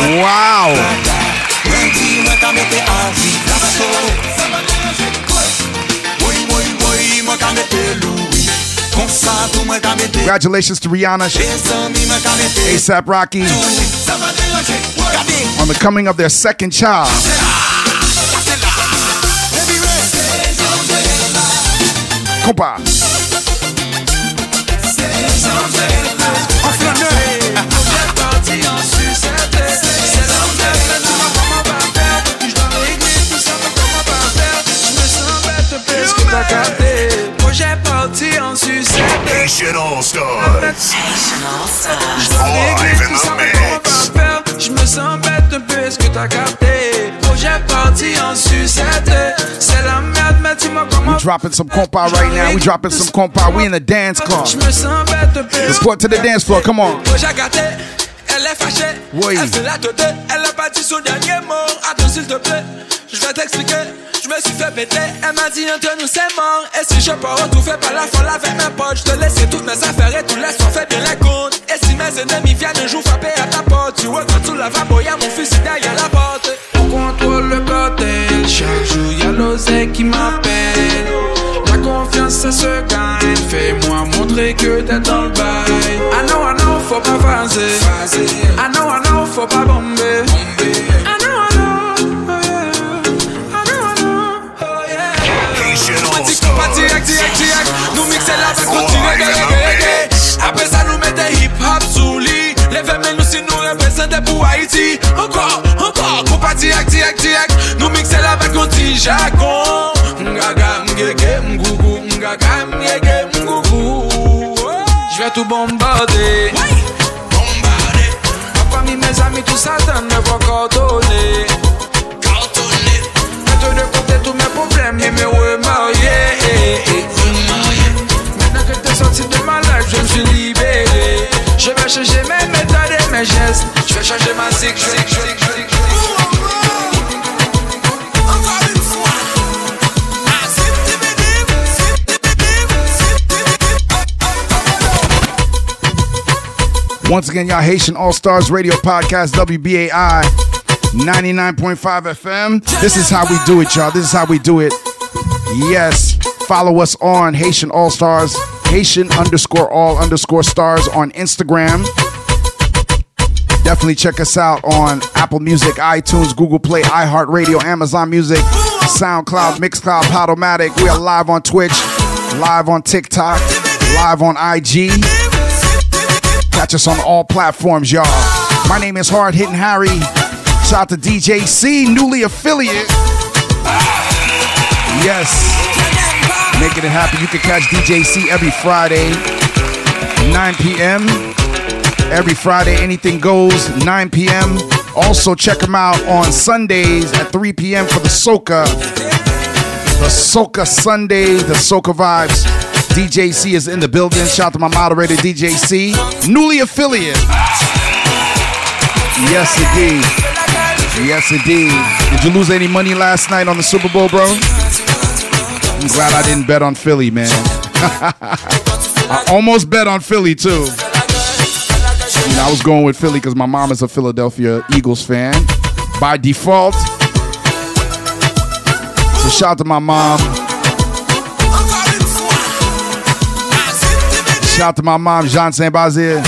Wow. Congratulations to Rihanna, ASAP Rocky, on the coming of their second child. Compa. Projet parti en sucette. Nation All Stars. Nation All Stars. Live in the mix. Je me sens bête un peu, est-ce que t'as capté? Projet parti en sucette. C'est la merde, mais tu m'as comment We dropping some compa right now. We dropping some compa. We in the dance club. Je me sens bête un peu. Let's go to the dance floor. Come on. Projet gâté. Elle est fâchée, Oui. elle fait la tête, elle a pas dit son dernier mot. Attends s'il te plaît, je vais t'expliquer. Je me suis fait péter, elle m'a dit entre nous c'est mort. Et si je peux retrouver par la folle avec mes potes, je te laisse toutes mes affaires et tout laisse, on fait bien la compte. Et si mes ennemis viennent un jour frapper à ta porte, tu vois quand tu la vas y'a mon fusil derrière la porte. On contrôle le bordel, chaque jour y'a l'oseille qui m'appelle. La confiance ça se gagne, fais-moi montrer que t'es dans le bail. I know, I know, faut pas phaser. I know, I know, faut pas bomber. Représenter pour Haïti. Encore, encore, qu'on pas direct, direct, direct. Nous mixer la vague, on dit jargon. Ngaga, ngege, mgougou, ngaga, ngege, mgougou. Je vais tout bombarder. Parmi mes amis, tout ça donne me voit coordonner. Mettre de côté tous mes problèmes et me remarier. Maintenant que t'es sorti de ma life, je me suis libéré. Je vais changer mes méthodes et mes gestes. Je vais changer ma zig. Once again, y'all Haitian All Stars Radio Podcast, WBAI 99.5 FM. This is how we do it, y'all. This is how we do it. Yes. Follow us on Haitian All Stars, Haitian underscore all underscore stars on Instagram. Definitely check us out on Apple Music, iTunes, Google Play, iHeartRadio, Amazon Music, SoundCloud, Mixcloud, Podomatic. We are live on Twitch, live on TikTok, live on IG. Catch us on all platforms, y'all. My name is Hard Hitting Harry. Shout out to DJ C, newly affiliate. Yes. Making it happen. You can catch DJ C every Friday, 9 p.m. Every Friday, anything goes, 9 p.m. Also, check him out on Sundays at 3 p.m. for the Soca. The Soca Sunday, the Soca Vibes. DJ C is in the building. Shout out to my moderator, DJ C. Newly affiliate. Yes, indeed. Yes, indeed. Did you lose any money last night on the Super Bowl, bro? I'm glad I didn't bet on Philly, man. (laughs) I almost bet on Philly, too. I was going with Philly because my mom is a Philadelphia Eagles fan by default. So shout out to my mom. Shout out to my mom, Jean Saint Bazir.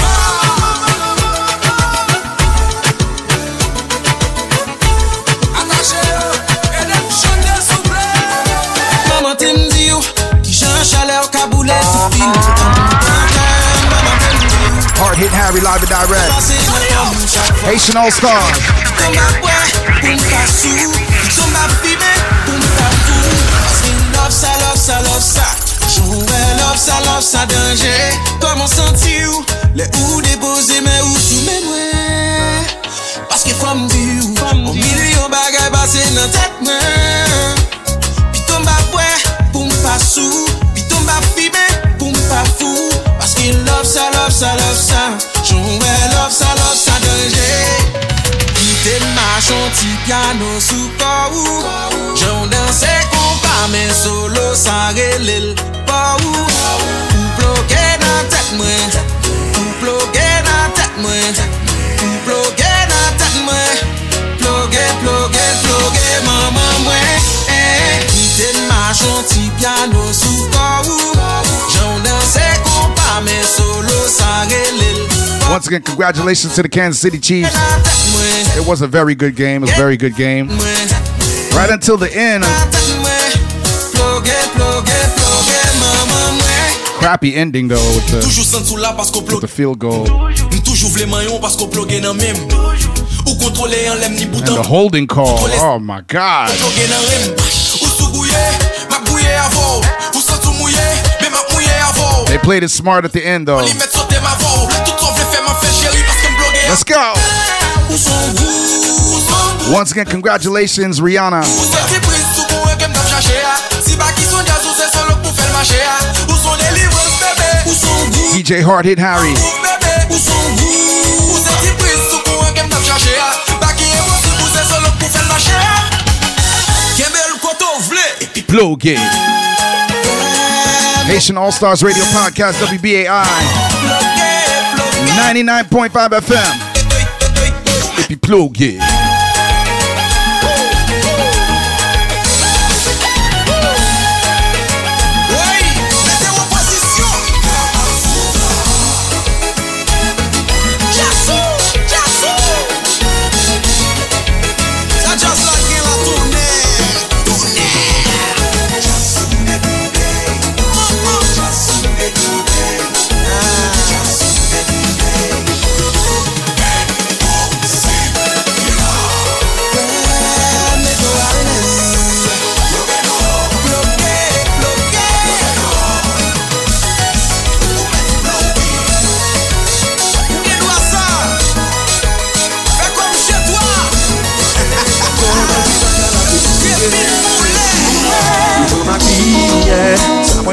Mama Tim Dio, Jean Chaleur hit Harry live and direct. Haitian All Stars. Love sa, love sa, love sa Jouwe love sa, love denje Koman santi ou Le ou depose men ou sou men mwen Paske fom di ou On milyon bagay pase nan tet mwen Pi tomba bwe pou mpa sou Pi tomba fime pou mpa fou Paske love sa, love sa, love sa Jouwe love sa, love sa denje Gite machon ti piano sou pa ou Joun danse kompa men solo sa relel pa ou Ou bloke nan tek mwen again, congratulations to the Kansas City Chiefs. It was a very good game. It was a very good game. Right until the end. Crappy ending though with the, san sou la pasko with the field goal M toujou vle mayon pasko plogue nan mem Ou kontrole an lem ni and the holding call. Oh my God! They played it smart at the end though. Li met sote ma vou Tout son vle fè man fè chéri paske m blogue Let's go! Ou son gou, ou son gou Once again, congratulations, Rihanna. Ou se ti pris sou kou e kem tap chache ya Si ba ki son jazz ou se son lok pou fèl mache ya Ou son deliverance bebe Ou son gou, DJ Hard Hit Harry. bebe Ou son gou, ou se ti pris sou kou kem tap chache ya Ba ki posib ou se son lok pou fèl mache ya Kembe l koto vle pi Blow Gate. Haitian All Stars Radio Podcast, WBAI. 99.5 FM. If you plug, Gate.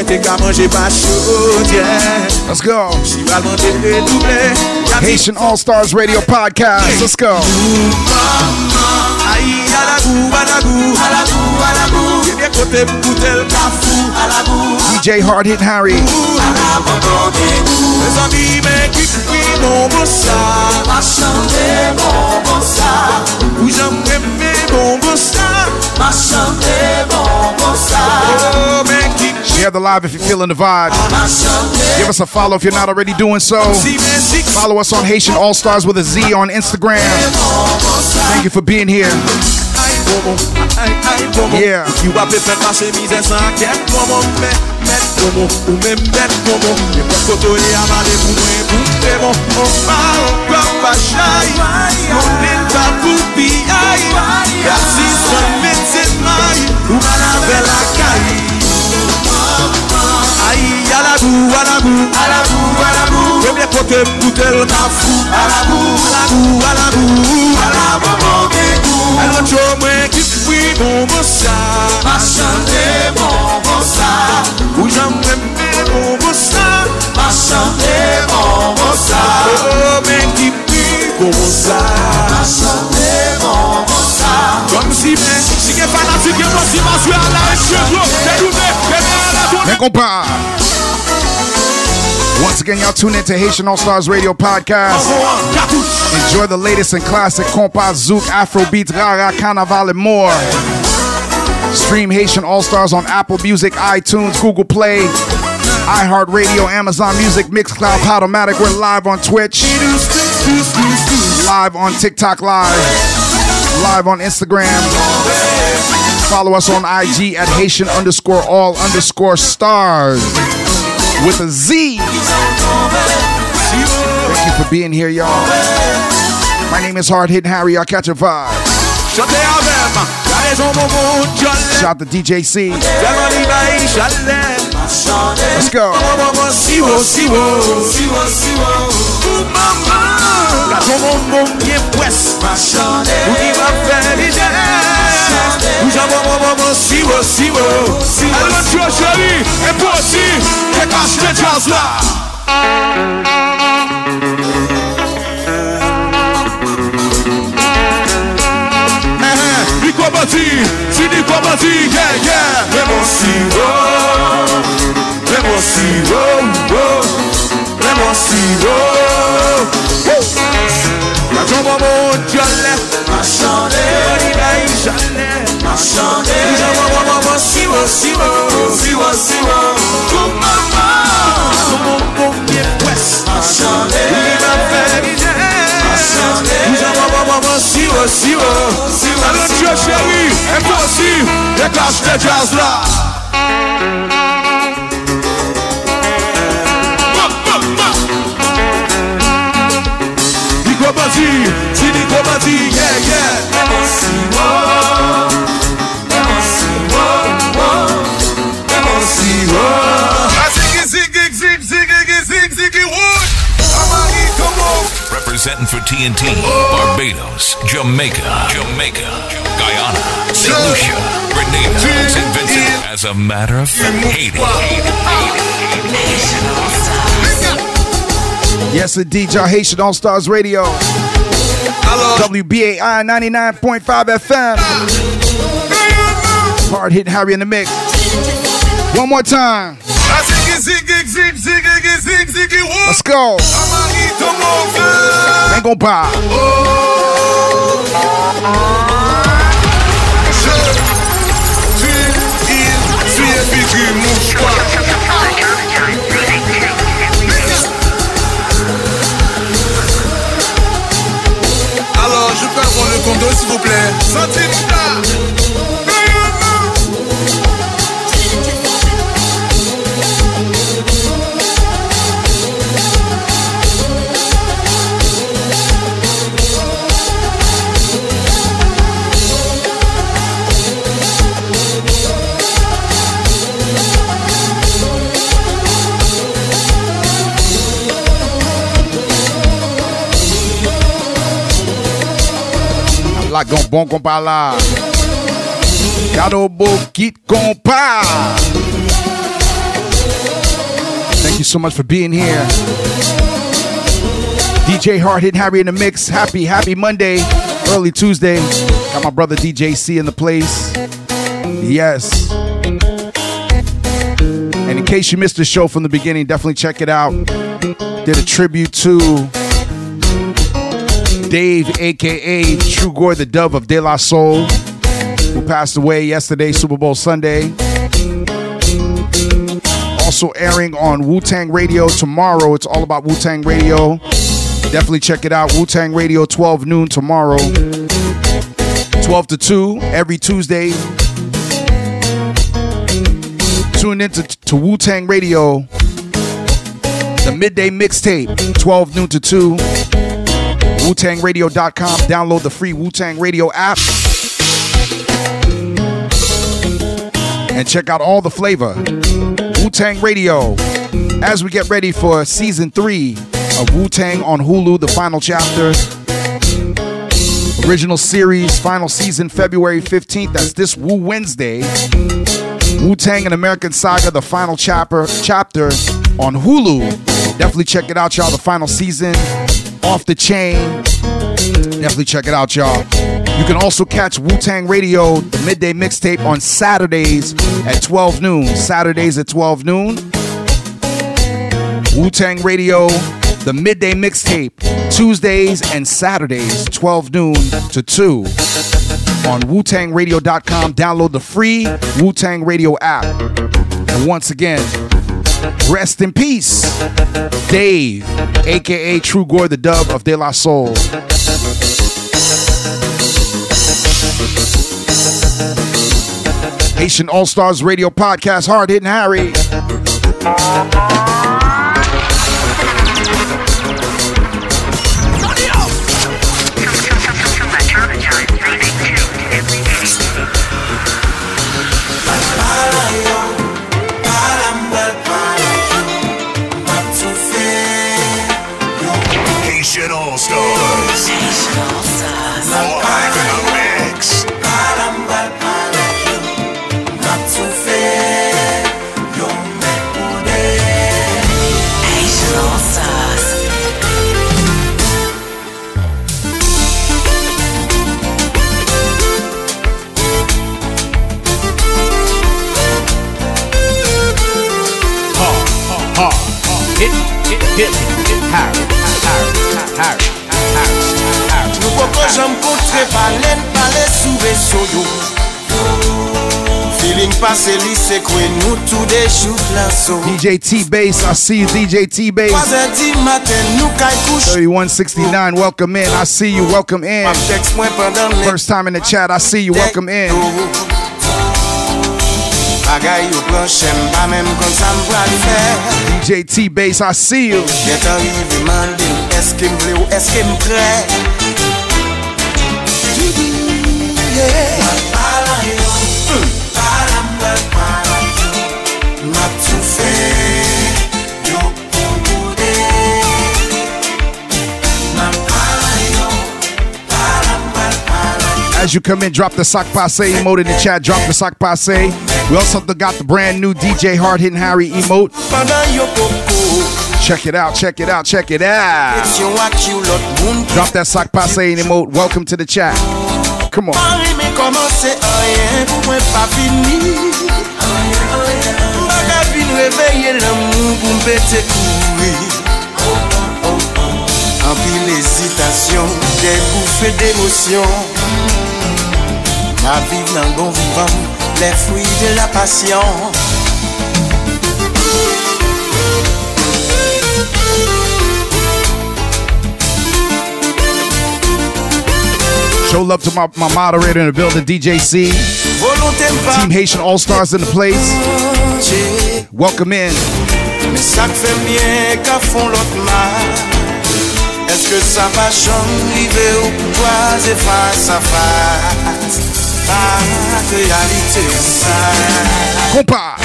Te ka manje pa chodye Let's go. Si pral manje redouble Haitian All Stars Radio Podcast. Let's go. Ayi alagou, alagou Alagou, alagou Yebe kote mboutel kafou Alagou DJ Hard Hit Harry. Les amis men ki kwi bonbon sa Ma chante bonbon sa Ou jam reme bonbon sa Ma chante bonbon sa Oh men ki The live if you're feeling the vibe. Give us a follow if you're not already doing so. Follow us on Haitian All Stars with a Z on Instagram. Thank you for being here. Yeah. Ayi alabou, alabou, alabou, alabou Mwen mwen kote mkoutel ka fou Alabou, alabou, alabou Alabou mwen kekou Alot yo mwen ki fwi bon bosa Ma chante bon bosa Ou jan mwen mwen bon bosa Ma chante bon bosa Oh, oh men ki fwi bon bosa Ma chante Once again, y'all tune in to Haitian All Stars Radio Podcast. Enjoy the latest and classic compa, zouk, afrobeats, rara, carnaval, and more. Stream Haitian All Stars on Apple Music, iTunes, Google Play, iHeartRadio, Amazon Music, Mixcloud, Podomatic. We're live on Twitch, live on TikTok Live, live on Instagram. Follow us on IG at Haitian underscore all underscore stars with a Z. Thank you for being here, y'all. My name is Hard Hitting Harry. I'll catch a vibe. Shout out to DJ C. Let's go. Siwo, siwo, siwo, siwo. Pou mama. Kato moun moun bien pwes. Machande. Ou ki va fè li jè. Machande. Ou jan moun moun moun siwo, siwo. Alè mè tchò chèri. E pou si. E kache te jazz la. Machande. kwa bati, sini kwa bati, yeah, yeah Lemon sirop, lemon sirop, lemon sirop. La jamba moun jale, machande Monibay jale, machande Jamba moun moun siwo, siwo, siwo, siwo Kou maman, sou moun moun mwen pwes Machande mon siwo, siwo Alon tjo chéri E pou osi E kache te jazz la Di kwa bati, si di kwa bati, yeah, yeah. Lemon siwo Representing for TNT, Barbados, Jamaica, Jamaica, Guyana, St. Lucia, Grenada, St. Vincent. As a matter of fact. Yes, indeed, y'all Haitian All Stars Radio. WBAI 99.5 FM. Hard hitting Harry in the mix. One more time. Let's go. Amari, come on, Ain't gonna buy. Suis épicure, mouche Alors, je peux avoir le condo, s'il vous plaît? Santinita Lá gão bom compar lá. Garobo kit compar. Thank you so much for being here. DJ Hard Hit Harry in the mix. Happy, happy Monday. Early Tuesday. Got my brother DJ C in the place. Yes. And in case you missed the show from the beginning, definitely check it out. Did a tribute to Dave, aka Trugoy, the dove of De La Soul, who passed away yesterday, Super Bowl Sunday. Also airing on Wu Tang Radio tomorrow. It's all about Wu Tang Radio. Definitely check it out. Wu Tang Radio, 12 noon tomorrow. 12 to 2 every Tuesday. Tune into to Wu Tang Radio, the midday mixtape, 12 noon to 2. WuTangRadio.com. Download the free Wu Tang Radio app. And check out all the flavor. Wu Tang Radio. As we get ready for season three of Wu Tang on Hulu, the final chapter. Original series, final season, February 15th. That's this Wu Wednesday. Wu Tang and American Saga, the final chapter, chapter on Hulu. Definitely check it out, y'all. The final season, off the chain. Definitely check it out, y'all. You can also catch Wu Tang Radio, the midday mixtape, on Saturdays at 12 noon. Saturdays at 12 noon. Wu Tang Radio, the midday mixtape, Tuesdays and Saturdays, 12 noon to 2. On WuTangRadio.com, download the free Wu Tang Radio app. And once again, Rest in peace, Dave, aka Trugoy, the Dove of De La Soul. Haitian All Stars Radio Podcast, Hard Hitting Harry. Nou poko jam kontre palen pale sou beso yo Feeling pase li se kwe nou tou de chouk la so DJ T Bass, I see you, DJ T Bass. Kwazen di maten nou kay kouch 3169, welcome in. I see you, welcome in. First time in the chat, I see you, welcome in. Oh, oh, oh. Bagay yo planchem ba menm kon sa m pral fè DJ T Bass, I see you. Get arrive mande m eske m vle ou eske m pre Yeah. Map tou fè yo pou Map pala yo As you come in, drop the sock passe emote in the chat. Drop the sock passe. We also got the brand new DJ Hard Hitting Harry emote. Pandan yo popo Check it out, check it out, check it out. Yon wak yon lot moun Drop that sock passe emote. Welcome to the chat. Come on. Pari me komanse anyen pou mwen pa fini Mbaga vin reveye l'amou pou mpete kouri Anpil ezitasyon, de boufe d'emosyon Ma vive nan bon vivan, les fruits de la passion Show love to my, my moderator in the building, DJ C. Team Haitian All Stars in the place. Welcome in. Men sak fe myen ka fon lot ma Eske sa pa chan live ou face a face Pa realite sa Compa.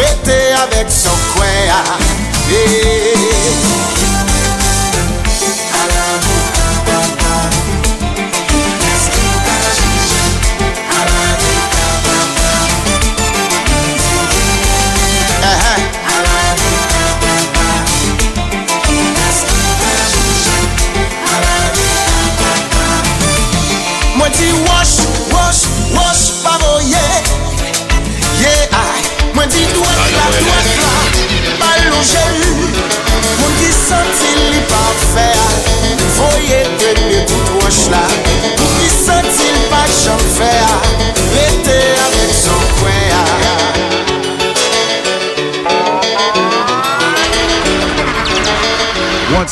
vete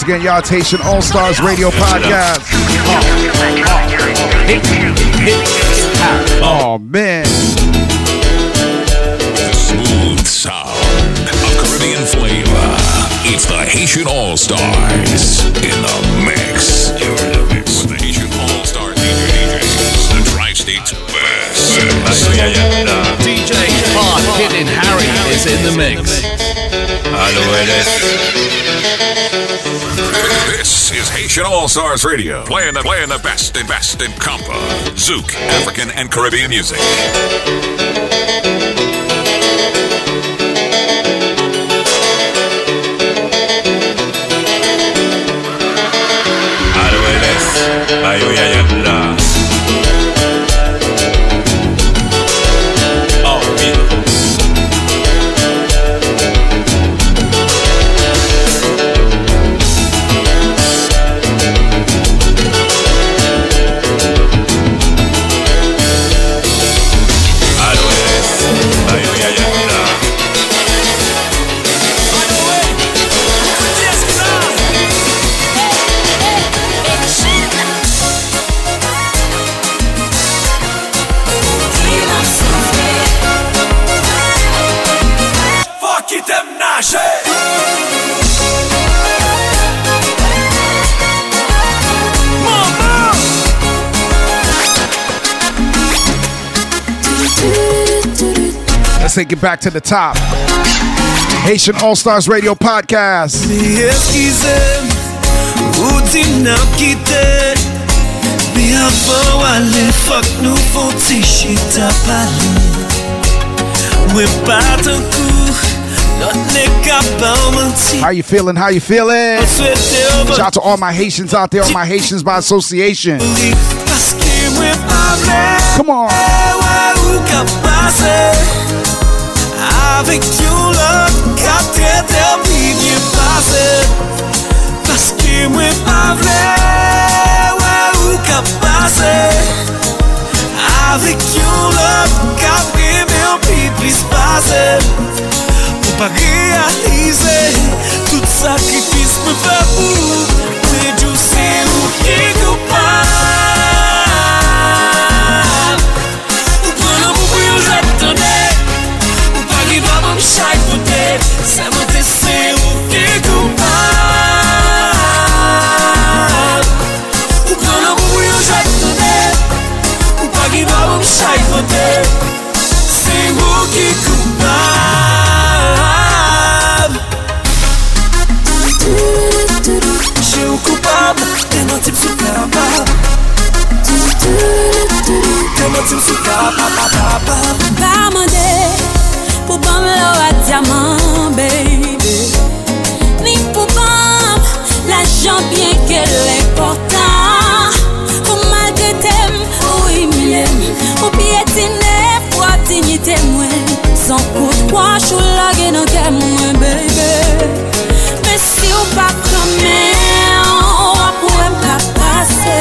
again, y'all, it's Haitian All Stars Radio Podcast. Oh, man. Smooth sound of Caribbean flavor. It's the Haitian All Stars in the mix. You're in the mix with the Haitian All Star DJ DJs, the Tri-State's best. DJ Hard Hitting Harry is in the mix. This is Haitian All Stars Radio, playing the playing the best and best in compa, zouk, African and Caribbean music. Fuck take it back to the top. Haitian All Stars Radio Podcast. How you feeling? How you feeling? Shout out to all my Haitians out there, all my Haitians by association. Come on. Avèk yon lòk Katre te oubi nye pase Paske mwen pa vle Wè ou ka pase Avèk yon lòk Katre mè oubi plis pase Mwen pa realize Tout sakrifis mwen fè pou Mwen jou se ou ki koupa li ba man chay pote Sa mwen te se ou ki koupan Ou pren an mou pou yon jatande Ou pa li ba man chay pote Se pou bom lo a diamant, baby. Ni pou bom la jan bien ke l'important. Ou malke tem, ou imilem Ou pietine, pou ap dignite mwen. San kout kwa chou lage nan ke mwen, baby. Men si ou pa premen, wap ou em pa pase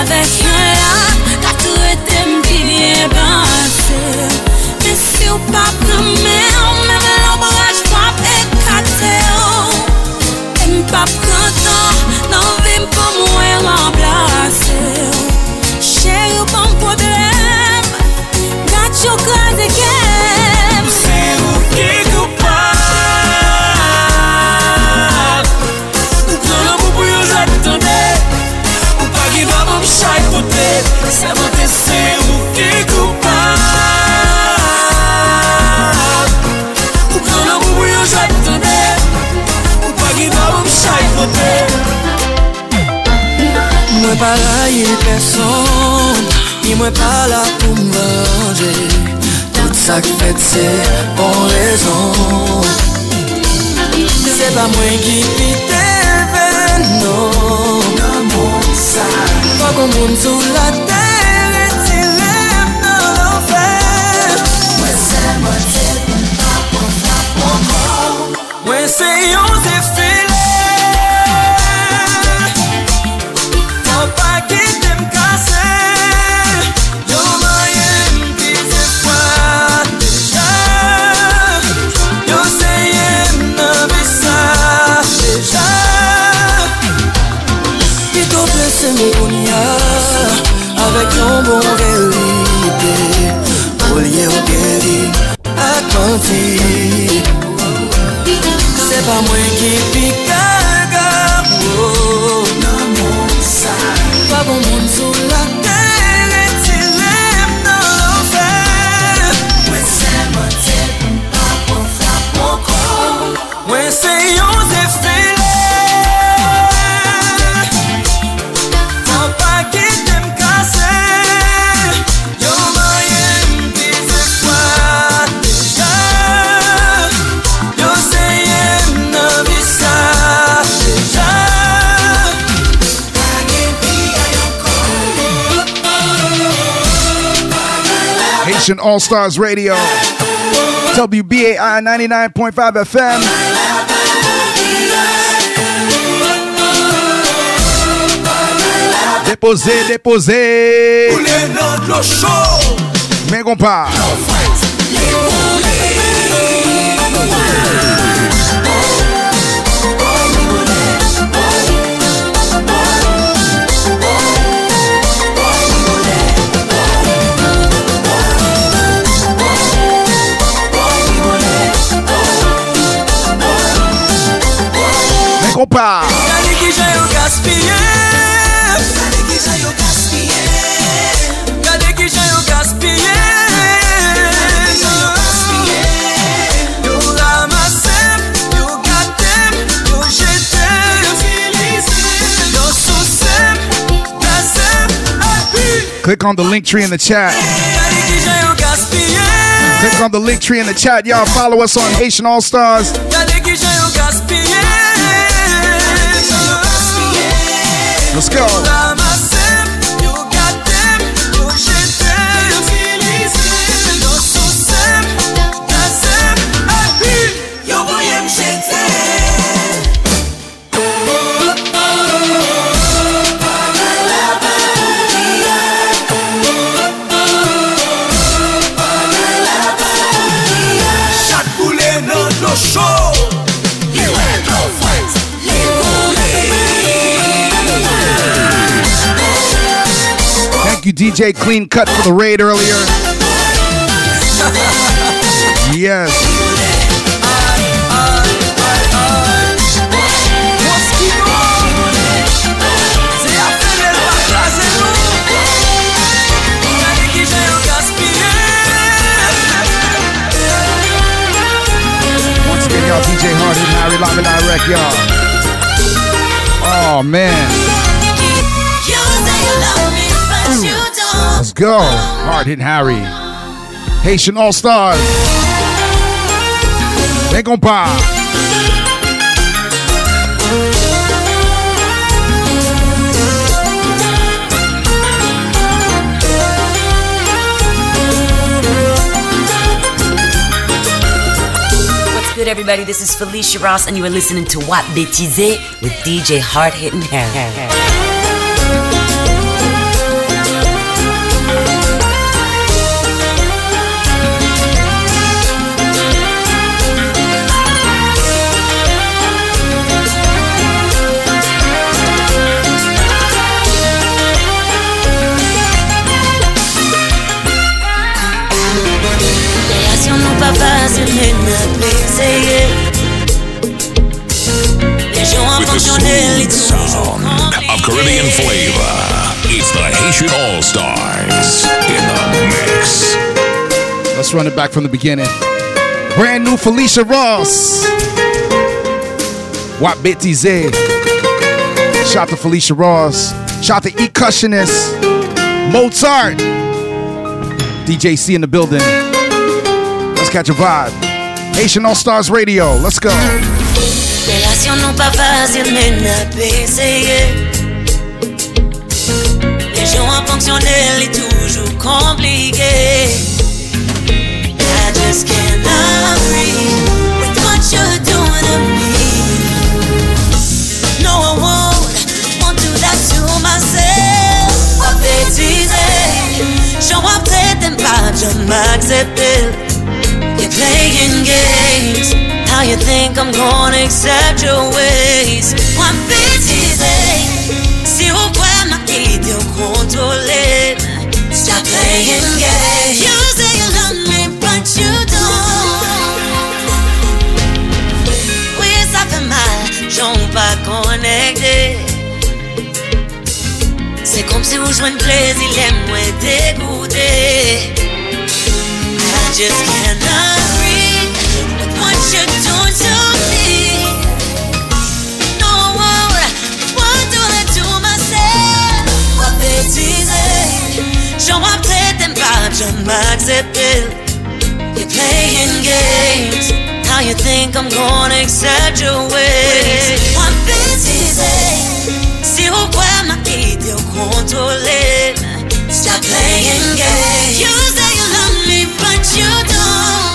Avek yon la, katou etem ki vye banse ou pa preme ou Mèm l'ombraj mwap ekate ou. M pa prantan nan vim pou mwen remplase ou. Chè ou pan problem Gat yo kre pa la yi person Ni mwen pa la pou mwenje Tout sa k kfet se bon rezon Se pa mwen ki pite ven Non, nan moun sa Fok ou moun sou la ter Et lem nan l'enfer Mwen se mwen te pou ta pou ta pou kon Mwen se yon nou kon ya Avèk yon bon verite Ou liye ou geri Ak manti Se pa mwen ki pik kagap Nan moun sa Pa bon moun sou All Stars Radio. WBAI 99.5 FM. Déposé, déposé. Mais qu'on api Click on the link tree in the chat. Click on the link tree in the chat. Y'all follow us on Haitian All Stars. Let's go. DJ Clean Cut, for the raid earlier. Yes. Once again, y'all, DJ Hard Hitting Harry and direct, y'all. Oh, man. Go. Hard hitting Harry. Haitian All Stars. They gon'. What's good, everybody? This is Felicia Ross, and you are listening to What Bêtise with DJ Hard Hitting Harry. Caribbean flavor, it's the Haitian All Stars in the mix. Let's run it back from the beginning. Brand new Felicia Ross. What Bêtise. Shout to Felicia Ross. Shout to E Cushionist. Mozart. DJ C in the building. Let's catch a vibe. Haitian All Stars Radio. Let's go. Pa men ap an fonksyonne li toujou komplike I just cannot breathe with what you're doing to me. No, I won't, won't do that to myself. What bêtise, show up them pas jamais accepter You're playing games. How you think I'm gonna accept your ways? One bêtise, si quitté controlling. Stop playing games. You say you love me, but you don't. Oui, ça fait mal, j'en pas connecté. C'est comme si vous jouez une plaisir, les moins dégoûté. I just cannot. Peut-être pas, je m'accepter. You're playing games. How you think I'm gonna accept your ways? What bêtiser, si au quoi m'a idée au contrôler. Stop playing games. You say you love me, but you don't.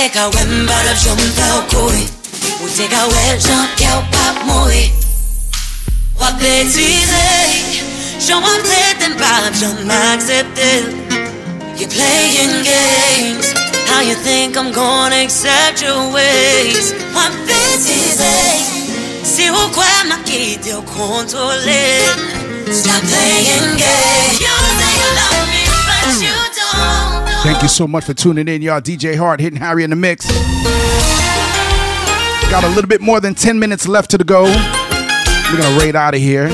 Ou te ka we jan ke ou pap mouri Wap bêtise J'en vais peut-être un pap, j'en m'accepter You're playing games How you think I'm gonna accept your ways. Wap bêtise Si ou quoi m'a quitté ou contrôlé Stop playing games. You say you love don't Thank you so much for tuning in, y'all. DJ Hard hitting Harry in the mix. Got a little bit more than 10 minutes left to go. We're gonna raid out of here.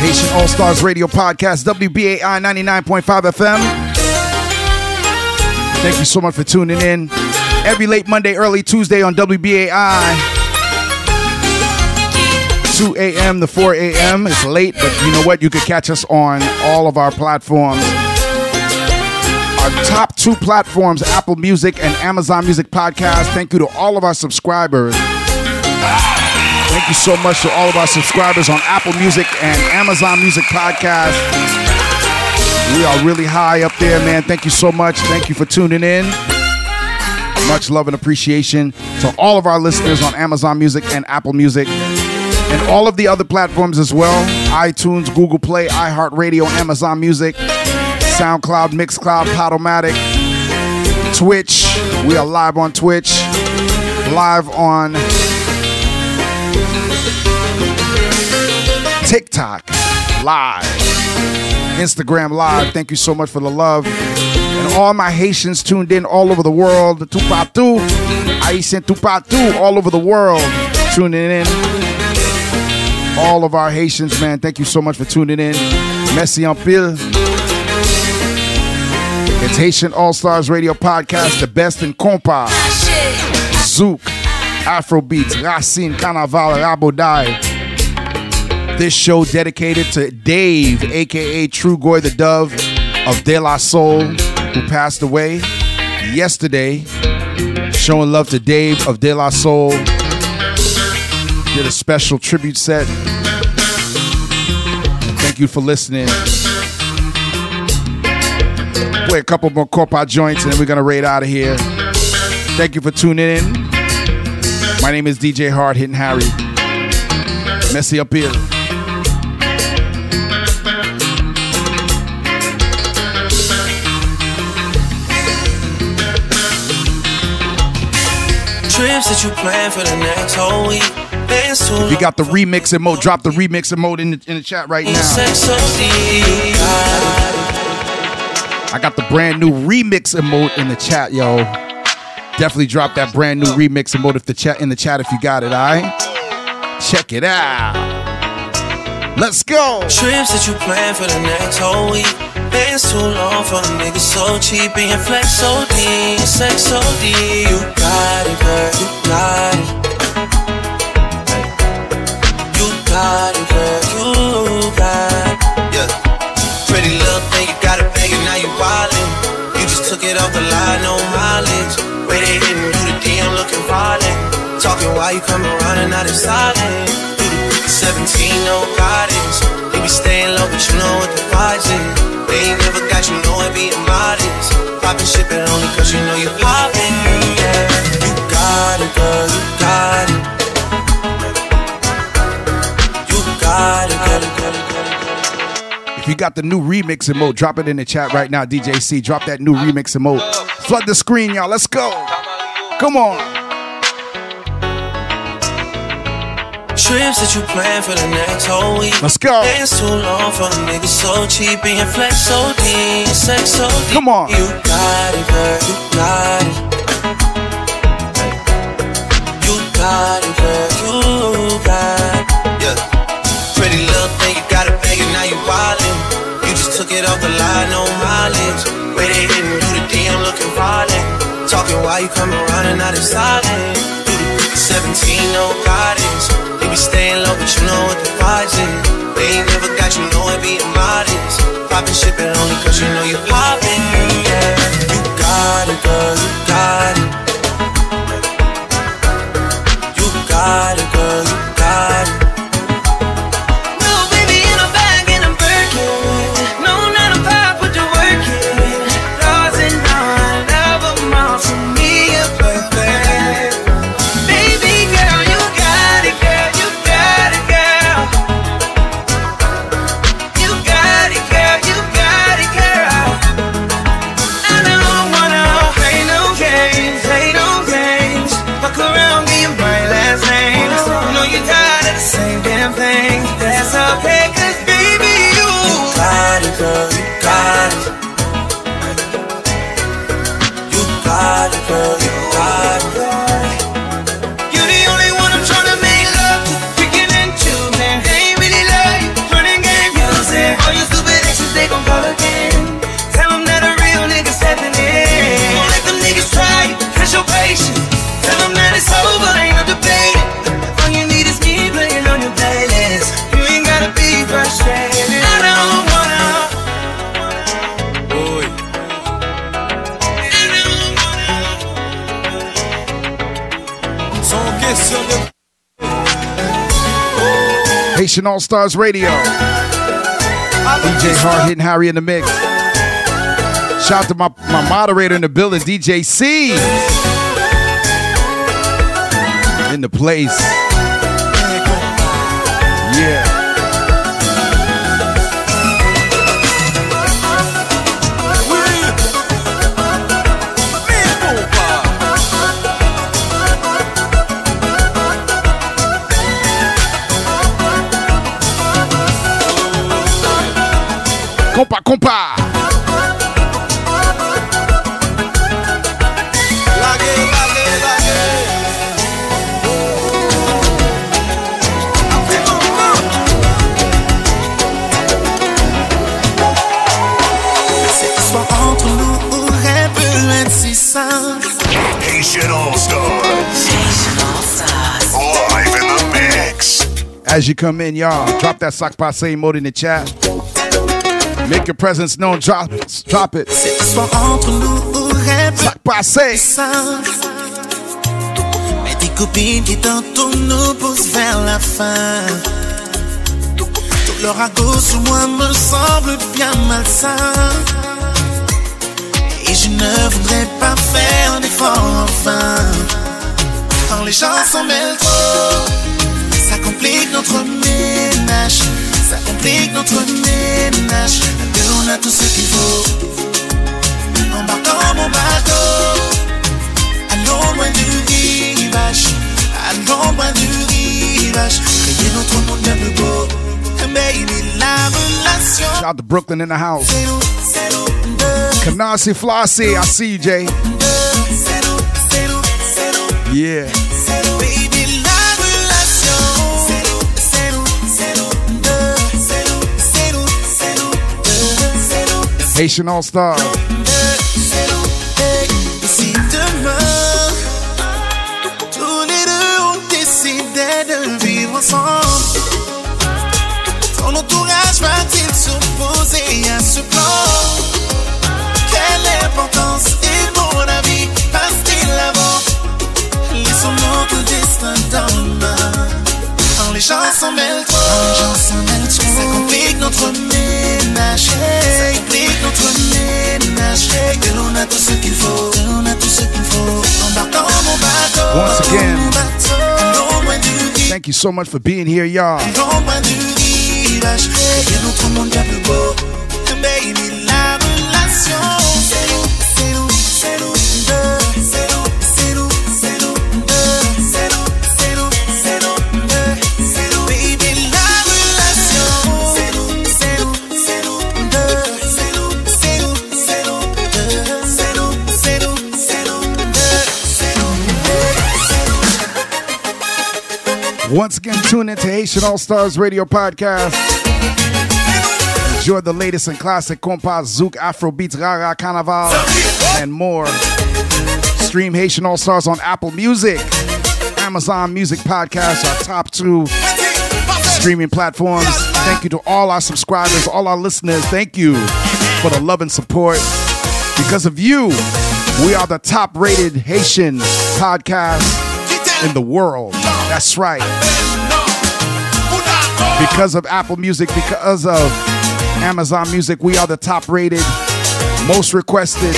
Haitian All Stars Radio Podcast, WBAI 99.5 FM. Thank you so much for tuning in. Every late Monday, early Tuesday on WBAI. 2 a.m. to 4 a.m. It's late, but you know what? You can catch us on all of our platforms. Our top two platforms, Apple Music and Amazon Music Podcast. Thank you to all of our subscribers. Thank you so much to all of our subscribers on Apple Music and Amazon Music Podcast. We are really high up there, man. Thank you so much. Thank you for tuning in. Much love and appreciation to all of our listeners on Amazon Music and Apple Music and all of the other platforms as well iTunes, Google Play, iHeartRadio, Amazon Music, SoundCloud, Mixcloud, Podomatic, Twitch. We are live on Twitch, live on TikTok, live, Instagram Live. Thank you so much for the love. And all my Haitians tuned in all over the world. Tupatu, Haitian Tupatu, all over the world tuning in. All of our Haitians, man, thank you so much for tuning in. Merci en pile. It's Haitian All Stars Radio Podcast, the best in compa, Zouk, Afrobeats, Racine, Carnaval, Raboday. This show dedicated to Dave, aka Trugoy the Dove of De La Soul, who passed away yesterday. Showing love to Dave of De La Soul. Did a special tribute set. Thank you for listening. Play a couple more Compa joints and then we're gonna raid out of here. Thank you for tuning in. My name is DJ Hard Hitting Harry. Messy up here. Trips that you plan for the next whole week. Bands too If you got the remix mode, drop the remix mode in the, in the chat right now. I got the brand new remix emote in the chat, yo. Definitely drop that brand new remix emote if the chat in the chat if you got it, alright? Check it out. Let's go. Trips that you plan for the next whole week. Too long for a nigga so cheap. Flex so deep, sex so deep. You got it, girl, you got it. You got it, girl, why you around and not it's silent. 17, no guidance. They be staying low, but you know what the vibes is. They ain't never got you know it being modest. Shit, but only cause you know you poppin'. Yeah. You got it, girl, you got it. If you got the new remix emote, drop it in the chat right now. DJC. Drop that new remix emote. Flood the screen, y'all. Let's go. Come on. Trips that you plan for the next whole week. Let's go. Bands too long for a nigga so cheap. Being flex so deep, sex so deep. Come on. You got it, girl, you got it. You got it, girl, you got it. Yeah. Pretty little thing, you got it banging, now you wildin'. You just took it off the line, no mileage. Way they hitting you the DM looking violent. Talking why you come around and not it's silent. 17, no They be staying low, but you know what the vibes is. They ain't never got you know it being modest. Poppin' but only cause you know you poppin'. Haitian All Stars Radio. DJ Hard Hitting Harry in the mix. Shout out to my, my moderator in the building, DJ C. In the place. Compa, compa. Entre nous être si Stars. Live in the mix. As you come in, y'all, drop that sock passe mode in the chat. Make your presence known. Drop, drop it. Histoire entre nous simple. Mais tes copines qui tantôt nous poussent vers la fin. Tout leur ragot sur moi me semble bien malsain. Et je ne voudrais pas faire d'efforts enfin. Quand les gens s'en mêlent trop, ça complique notre ménage. Ça complique notre ménage. on a tout ce qu'il faut. Mon bateau. Allons loin du rivage. Allons loin du rivage. Créer notre monde beau. La relation. Shout out to Brooklyn in the house. Kanasi Flossy, I see you, Jay. Yeah. Haitian All Star. Si demain, tous les deux on décidait de vivre ensemble, ton entourage va-t-il s'opposer à ce plan? Quelle importance est mon avis passe-t-il avant? Laissons notre destin dans nos mains. Quand les gens s'en mêlent trop, les gens s'en mêlent trop, ça complique notre ménage. Once again. Thank you so much for being here, y'all. Baby, Once again, tune into Haitian All Stars Radio Podcast. Enjoy the latest and classic compas, zouk, afro beats, rara, carnaval, and more. Stream Haitian All Stars on Apple Music, Amazon Music Podcast, our top two streaming platforms. Thank you to all our subscribers, all our listeners. Thank you for the love and support. Because of you, we are the top rated Haitian podcast in the world. That's right. Because of Apple Music, because of Amazon Music, we are the top rated, most requested.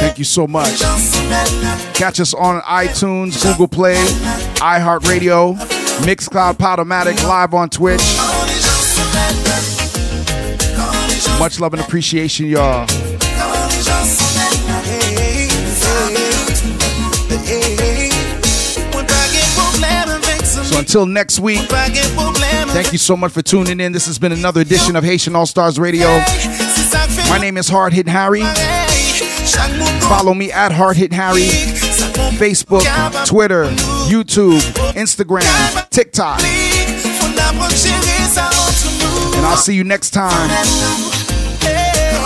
Thank you so much. Catch us on iTunes, Google Play, iHeartRadio, Mixcloud, Podomatic, live on Twitch. Much love and appreciation, y'all. So until next week, thank you so much for tuning in. This has been another edition of Haitian All Stars Radio. My name is Hard Hit Harry. Follow me at Hard Hit Harry. Facebook, Twitter, YouTube, Instagram, TikTok. And I'll see you next time.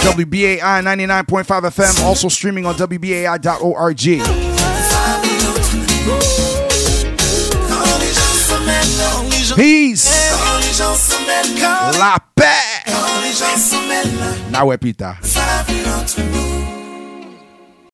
WBAI 99.5 FM, also streaming on WBAI.org. Peace. La paix. Na wepita.